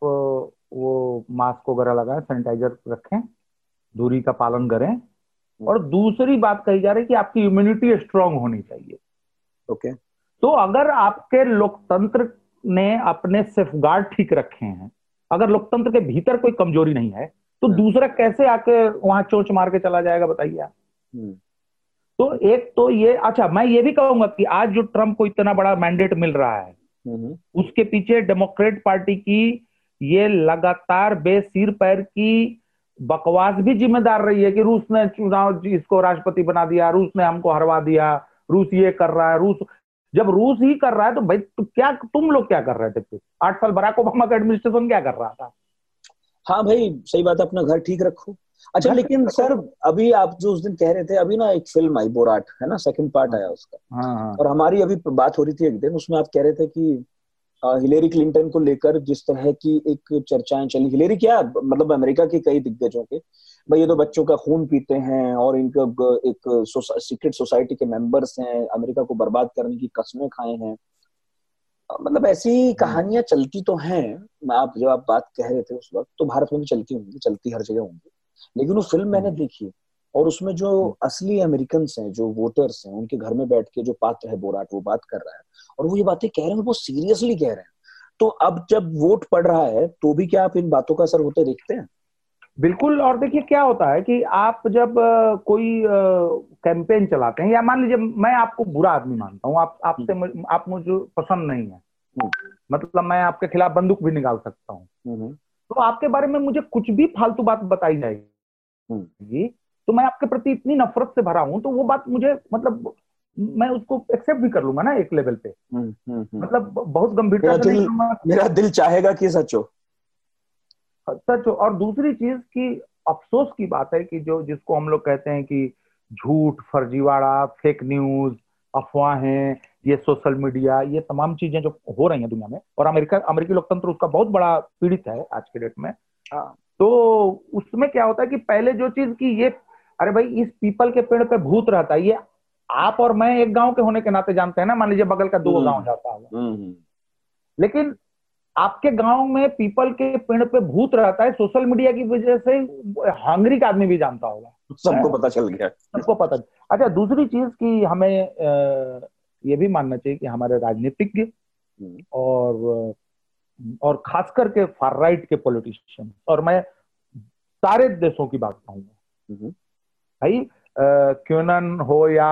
वो मास्क वगैरह लगाएँ सैनिटाइजर रखें दूरी का पालन करें हम्म। और दूसरी बात कही जा रही है कि आपकी इम्यूनिटी स्ट्रांग होनी चाहिए। Okay okay. तो अगर आपके लोकतंत्र ने अपने सेफगार्ड ठीक रखे हैं अगर लोकतंत्र के भीतर कोई कमज़ोरी नहीं है तो हम्म। दूसरा कैसे आके वहाँ चोच मार के चला जाएगा बताइए आप हम्म। तो एक तो ये अच्छा मैं ये भी कहूँगा कि आज जो ट्रंप को इतना बड़ा मैंडेट मिल रहा है हम्म। उसके पीछे डेमोक्रेट पार्टी की ये लगातार बेसिर पैर की बकवास भी जिम्मेदार रही है कि रूस ने चुनाव इसको राष्ट्रपति बना दिया रूस ने हमको हरवा दिया रूस ये कर रहा है रूस जब रूस ही कर रहा है तो भाई तो क्या तुम लोग क्या कर रहे थे फिर? आठ साल बराक ओबामा का एडमिनिस्ट्रेशन क्या कर रहा था? हाँ भाई सही बात है अपना घर ठीक रखो। अच्छा लेकिन सर अभी आप जो उस दिन कह रहे थे अभी ना एक फ़िल्म आई बोराट है ना? सेकंड पार्ट आया उसका। हाँ, हाँ. और हमारी अभी बात हो रही थी एक दिन उसमें आप कह रहे थे कि हिलेरी क्लिंटन को लेकर जिस तरह की एक चर्चाएँ चली। हिलेरी क्या मतलब अमेरिका के कई दिग्गजों के भाई ये तो बच्चों का खून पीते हैं और इनका एक सीक्रेट सोसाइटी के मेंबर्स हैं अमेरिका को बर्बाद करने की कस्में खाए हैं। मतलब ऐसी हम्म। कहानियाँ चलती तो हैं। आप जब आप बात कह रहे थे उस वक्त तो भारत में भी चलती होंगी चलती हर जगह होंगी। लेकिन वो फ़िल्म मैंने हम्म। देखी। और उसमें जो हम्म। असली अमेरिकन हैं जो वोटर्स हैं उनके घर में बैठ के जो पात्र है बोराट वो बात कर रहा है। और वो ये बातें कह रहे हैं वो सीरियसली कह रहे हैं। तो अब जब वोट पड़ रहा है तो भी क्या आप इन बातों का असर होते देखते हैं? बिल्कुल और देखिए क्या होता है कि आप जब कोई कैंपेन चलाते हैं या मान लीजिए मैं आपको बुरा आदमी मानता हूँ आप आपसे हम्म। आप मुझे पसंद नहीं है। हम्म। मतलब मैं आपके खिलाफ बंदूक भी निकाल सकता हूँ। तो आपके बारे में मुझे कुछ भी फालतू बात बताई जाएगी। तो मैं आपके प्रति इतनी नफरत से भरा हूँ तो वो बात मुझे मतलब मैं उसको एक्सेप्ट भी कर लूँगा ना एक लेवल पे। मतलब बहुत गंभीरता से मेरा दिल चाहेगा कि सच। हो सच। हो और दूसरी चीज़ की अफसोस की बात है कि जो जिसको हम लोग कहते हैं कि झूठ फर्जीवाड़ा फेक न्यूज़ अफवाहें ये सोशल मीडिया ये तमाम चीज़ें जो हो रही हैं दुनिया में और अमेरिका अमेरिकी लोकतंत्र उसका बहुत बड़ा पीड़ित है आज के डेट में। हाँ। तो उसमें क्या होता है कि पहले जो चीज़ की ये अरे भाई इस पीपल के पेड़ पे भूत रहता है ये आप और मैं एक गाँव के होने के नाते जानते हैं ना मान लीजिए बगल का दो हम्म। गाँव जाता है हम्म, हम्म। लेकिन आपके गाँव में पीपल के पेड़ पे भूत रहता है सोशल मीडिया की वजह से हांगरी का आदमी भी जानता होगा सबको पता चल गया सबको पता अच्छा दूसरी चीज़ की हमें ये भी मानना चाहिए कि हमारे राजनीतिज्ञ। और और खास करके फार राइट के पॉलिटिशियन और मैं सारे देशों की बात कहूँगा। भाई क्यूनन हो या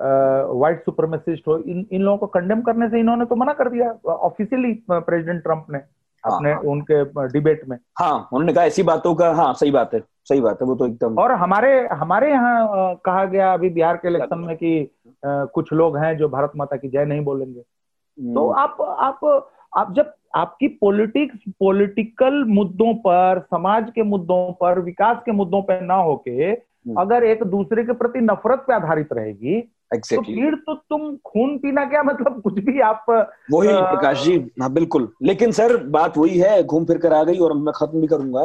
व्हाइट सुपरमेसिस्ट हो इन इन लोगों को कंडेम करने से इन्होंने तो मना कर दिया ऑफिशियली प्रेसिडेंट ट्रंप ने हाँ, अपने हाँ, उनके डिबेट में हाँ उन्होंने कहा ऐसी बातों का हाँ सही बात है सही बात है वो तो एकदम और हमारे हमारे यहाँ कहा गया अभी बिहार के इलेक्शन में कि कुछ लोग हैं जो भारत माता की जय नहीं बोलेंगे तो हम्म। आप आप आप जब आपकी पॉलिटिक्स पॉलिटिकल मुद्दों पर समाज के मुद्दों पर विकास के मुद्दों पर ना होके। अगर एक दूसरे के प्रति नफरत पे आधारित रहेगी exactly. तो फिर तो तुम खून पीना क्या मतलब? *laughs* कुछ भी आप वही आ... प्रकाश जी हाँ बिल्कुल। लेकिन सर बात वही है घूम फिर कर आ गई और मैं खत्म भी करूँगा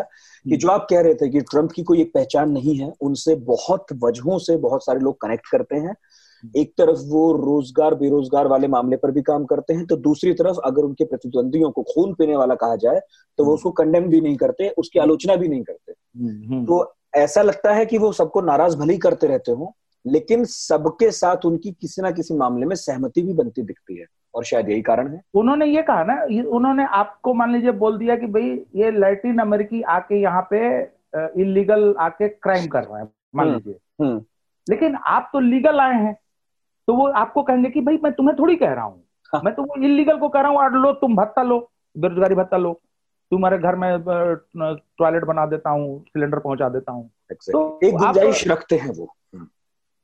कि जो आप कह रहे थे कि ट्रंप की कोई एक पहचान नहीं है उनसे बहुत वजहों से बहुत सारे लोग कनेक्ट करते हैं। एक तरफ़ वो रोज़गार बेरोजगार वाले मामले पर भी काम करते हैं तो दूसरी तरफ़ अगर उनके प्रतिद्वंदियों को खून पीने वाला कहा जाए तो वो हम्म। उसको कंडेम भी नहीं करते उसकी आलोचना भी नहीं करते। हम्म, तो ऐसा लगता है कि वो सबको नाराज़ भले ही करते रहते हो लेकिन सबके साथ उनकी किसी ना किसी मामले में सहमति भी बनती दिखती है और शायद यही कारण है उन्होंने ये कहा ना उन्होंने आपको मान लीजिए बोल दिया कि भाई ये लैटिन अमेरिकी आके यहाँ पे इलीगल आके क्राइम कर रहे हैं मान हम्म, लीजिए हम्म। लेकिन आप तो लीगल आए हैं तो वो आपको कहेंगे कि भाई मैं तुम्हें थोड़ी कह रहा हूँ हाँ। मैं तो वो इलीगल को कह रहा हूँ और लो तुम भत्ता लो बेरोजगारी भत्ता लो तुम्हारे घर में टॉयलेट बना देता हूँ सिलेंडर पहुँचा देता हूँ। तो एक गुंजाइश रखते हैं वो। हम्म।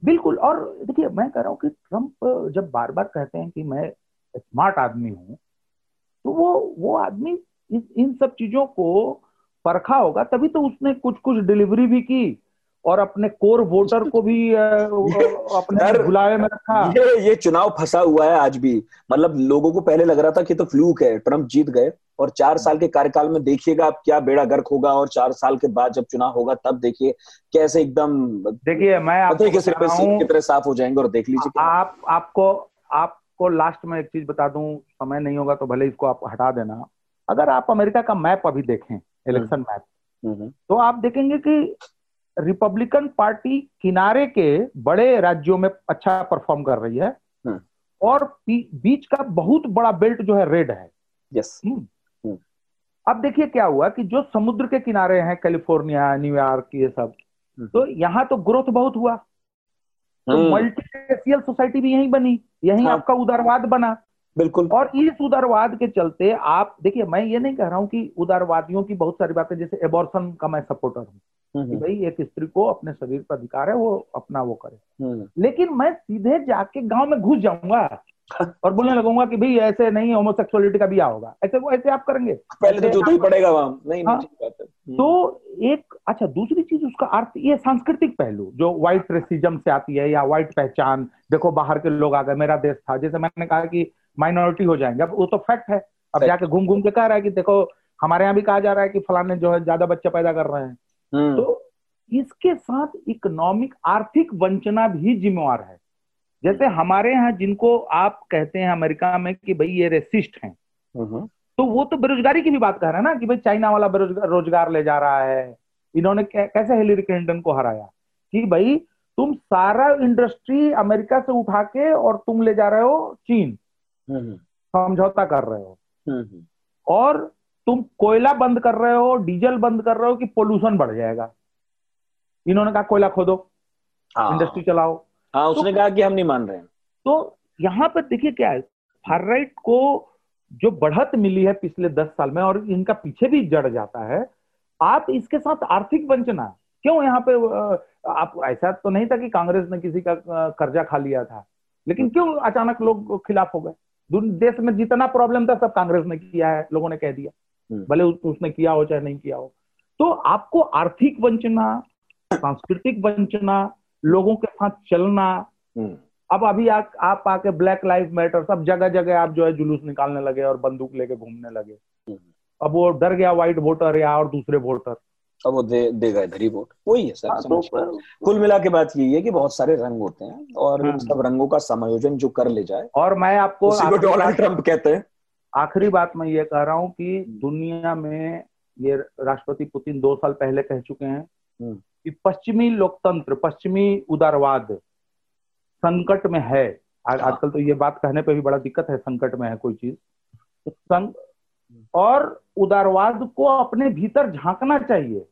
बिल्कुल और देखिए मैं कह रहा हूँ कि ट्रंप जब बार बार कहते हैं कि मैं स्मार्ट आदमी हूँ तो वो वो आदमी इन सब चीज़ों को परखा होगा तभी तो उसने कुछ कुछ डिलीवरी भी की। और अपने कोर वोटर को भी अपने बुलावे में रखा। ये ये चुनाव फंसा हुआ है आज भी। मतलब लोगों को पहले लग रहा था कि तो फ्लूक है ट्रंप जीत गए। और चार साल के कार्यकाल में देखिएगा आप क्या बेड़ा गर्क होगा और चार साल के बाद जब चुनाव होगा तब देखिए कैसे एकदम देखिए मैं आपको की तरह साफ़ हो जाएँगे और देख लीजिए आप आपको आपको लास्ट में एक चीज़ बता दूँ समय नहीं होगा तो भले इसको आप हटा देना। अगर आप अमेरिका का मैप अभी देखें इलेक्शन मैप हम्म। हम्म। तो आप देखेंगे कि रिपब्लिकन पार्टी किनारे के बड़े राज्यों में अच्छा परफॉर्म कर रही है। हम्म। और बीच का बहुत बड़ा बेल्ट जो है रेड है। यस अब देखिए क्या हुआ कि जो समुद्र के किनारे हैं कैलिफ़ोर्निया न्यूयॉर्क ये सब हम्म। तो यहाँ तो ग्रोथ बहुत हुआ। तो मल्टीरेशियल हम्म। सोसाइटी भी यही बनी यही हाँ। आपका उदारवाद बना। बिल्कुल। और इस उदारवाद के चलते आप देखिए मैं ये नहीं कह रहा हूँ कि उदारवादियों की बहुत सारी बातें जैसे एबॉर्सन का मैं सपोर्टर हूँ। हम्म, कि भाई एक स्त्री को अपने शरीर पर अधिकार है वो अपना वो करे। लेकिन मैं सीधे जाके गाँव में घुस जाऊँगा *laughs* और बोलने लगूँगा कि भाई ऐसे नहीं होमोसेक्सुअलिटी का भी होगा। ऐसे वो ऐसे आप करेंगे। पहले तो जूता ही पड़ेगा वहाँ। नहीं हाँ, हम्म। तो एक अच्छा दूसरी चीज़ उसका अर्थ ये सांस्कृतिक पहलू जो व्हाइट रेसिज्म से आती है या व्हाइट पहचान। देखो बाहर के लोग आ गए मेरा देश था जैसे मैंने कहा कि माइनॉरिटी हो जाएँगे। अब वो तो फैक्ट है। अब जाके घूम घूम के कह रहा है कि देखो हमारे यहाँ भी कहा जा रहा है कि फलाने जो है ज़्यादा बच्चे पैदा कर रहे हैं। हम्म। तो इसके साथ इकोनॉमिक आर्थिक वंचना भी जिम्मेवार है जैसे हमारे यहाँ जिनको आप कहते हैं अमेरिका में कि भाई ये रेसिस्ट हैं हम्म। तो वो तो बेरोजगारी की भी बात कर रहे हैं ना कि भाई चाइना वाला बेरोजगार रोज़गार ले जा रहा है इन्होंने कैसे हिलरी क्लिंटन को हराया कि भाई तुम सारा इंडस्ट्री अमेरिका से उठा के और तुम ले जा रहे हो चीन हम्म। समझौता कर रहे हो। और तुम कोयला बंद कर रहे हो डीजल बंद कर रहे हो कि पोल्यूशन बढ़ जाएगा? इन्होंने कहा कोयला खोदो इंडस्ट्री हाँ। चलाओ। हाँ उसने तो, कहा कि हम नहीं मान रहे हैं। तो यहाँ पर देखिए क्या है फार राइट को जो बढ़त मिली है पिछले दस साल में और इनका पीछे भी जड़ जाता है आप इसके साथ आर्थिक वंचना। क्यों यहाँ पे आप ऐसा तो नहीं था कि कांग्रेस ने किसी का कर्जा खा लिया था। लेकिन क्यों अचानक लोग खिलाफ हो गए? देश में जितना प्रॉब्लम था सब कांग्रेस ने किया है लोगों ने कह दिया। भले उसने किया हो चाहे नहीं किया हो। तो आपको आर्थिक वंचना सांस्कृतिक वंचना लोगों के साथ चलना हम्म। अब अभी आ, आप आके ब्लैक लाइफ मैटर सब जगह जगह आप जो है जुलूस निकालने लगे और बंदूक लेके घूमने लगे। हम्म। अब वो डर गया व्हाइट वोटर या और दूसरे वोटर अब वो दे देगा इधर ही वोट वही है सर हाँ, तो कुल मिला के बात यही है कि बहुत सारे रंग होते हैं और हाँ। सब रंगों का समायोजन जो कर ले जाए। और मैं आपको डोनाल्ड ट्रंप कहते हैं। आखिरी बात मैं ये कह रहा हूँ कि दुनिया में ये राष्ट्रपति पुतिन दो साल पहले कह चुके हैं हम्म। कि पश्चिमी लोकतंत्र पश्चिमी उदारवाद संकट में है। हाँ। आजकल तो ये बात कहने पे भी बड़ा दिक्कत है संकट में है कोई चीज़। संग और उदारवाद को अपने भीतर झांकना चाहिए।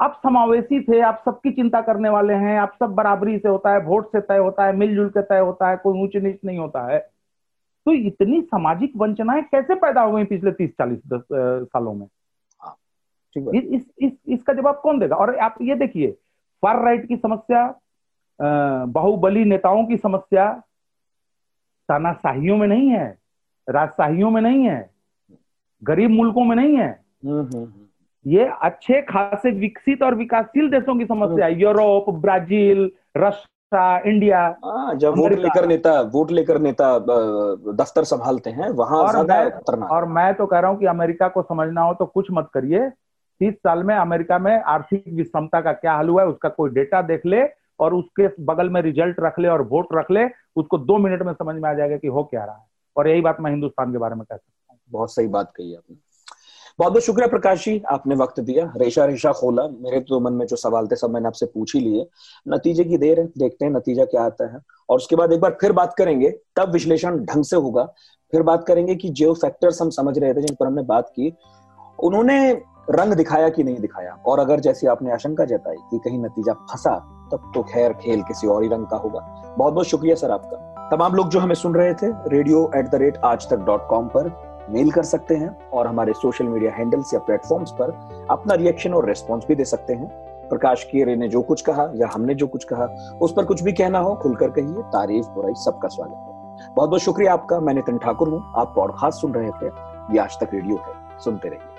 आप समावेशी थे आप सबकी चिंता करने वाले हैं आप सब बराबरी से होता है वोट से तय होता है मिलजुल के तय होता है कोई ऊंच नीच नहीं होता है। तो इतनी सामाजिक वंचनाएँ कैसे पैदा हो गई पिछले तीस चालीस दस सालों में? हाँ, इस, इस, इस, इसका जवाब कौन देगा? और आप ये देखिए फार राइट की समस्या बाहुबली नेताओं की समस्या तानाशाहियों में नहीं है राजशाहियों में नहीं है गरीब मुल्कों में नहीं है। हम्म, हम्म, हम्म। ये अच्छे खासे विकसित और विकासशील देशों की समस्या है। यूरोप ब्राज़ील रशिया इंडिया हाँ, जब वोट लेकर नेता वोट लेकर नेता दफ्तर संभालते हैं वहाँ और मैं, और मैं तो कह रहा हूँ कि अमेरिका को समझना हो तो कुछ मत करिए। तीस साल में अमेरिका में आर्थिक विषमता का क्या हाल हुआ है उसका कोई डेटा देख ले और उसके बगल में रिज़ल्ट रख ले और वोट रख ले उसको दो मिनट में समझ में आ जाएगा कि हो क्या रहा है। और यही बात मैं हिंदुस्तान के बारे में कह सकता हूँ। बहुत सही बात कही आपने। बहुत बहुत शुक्रिया प्रकाश जी, आपने वक्त दिया। रेशा रेशा खोला। मेरे तो मन में जो सवाल थे सब मैंने आपसे पूछ ही लिए। नतीजे की देर है, देखते हैं नतीजा क्या आता है। और उसके बाद एक बार फिर बात करेंगे, तब विश्लेषण ढंग से होगा। फिर बात करेंगे कि जो फैक्टर्स हम समझ रहे थे, जिन पर हमने बात की, उन्होंने रंग दिखाया कि नहीं दिखाया? और अगर जैसी आपने आशंका जताई कि कहीं नतीजा फंसा, तब तो खैर खेल किसी और ही रंग का होगा। बहुत बहुत शुक्रिया सर आपका। तमाम लोग जो हमें सुन रहे थे रेडियो एट द रेट आज तक डॉट कॉम पर। मेल कर सकते हैं और हमारे सोशल मीडिया हैंडल्स या प्लेटफॉर्म्स पर अपना रिएक्शन और रेस्पॉन्स भी दे सकते हैं। प्रकाश कीरे ने जो कुछ कहा या हमने जो कुछ कहा, उस पर कुछ भी कहना हो, खुलकर कहिए, तारीफ़ बुराई सबका स्वागत है। बहुत बहुत शुक्रिया आपका, मैं नितिन ठाकुर हूँ। आप पॉडकास्ट सुन रहे थे, ये आज तक रेडियो है। सुनते रहिए।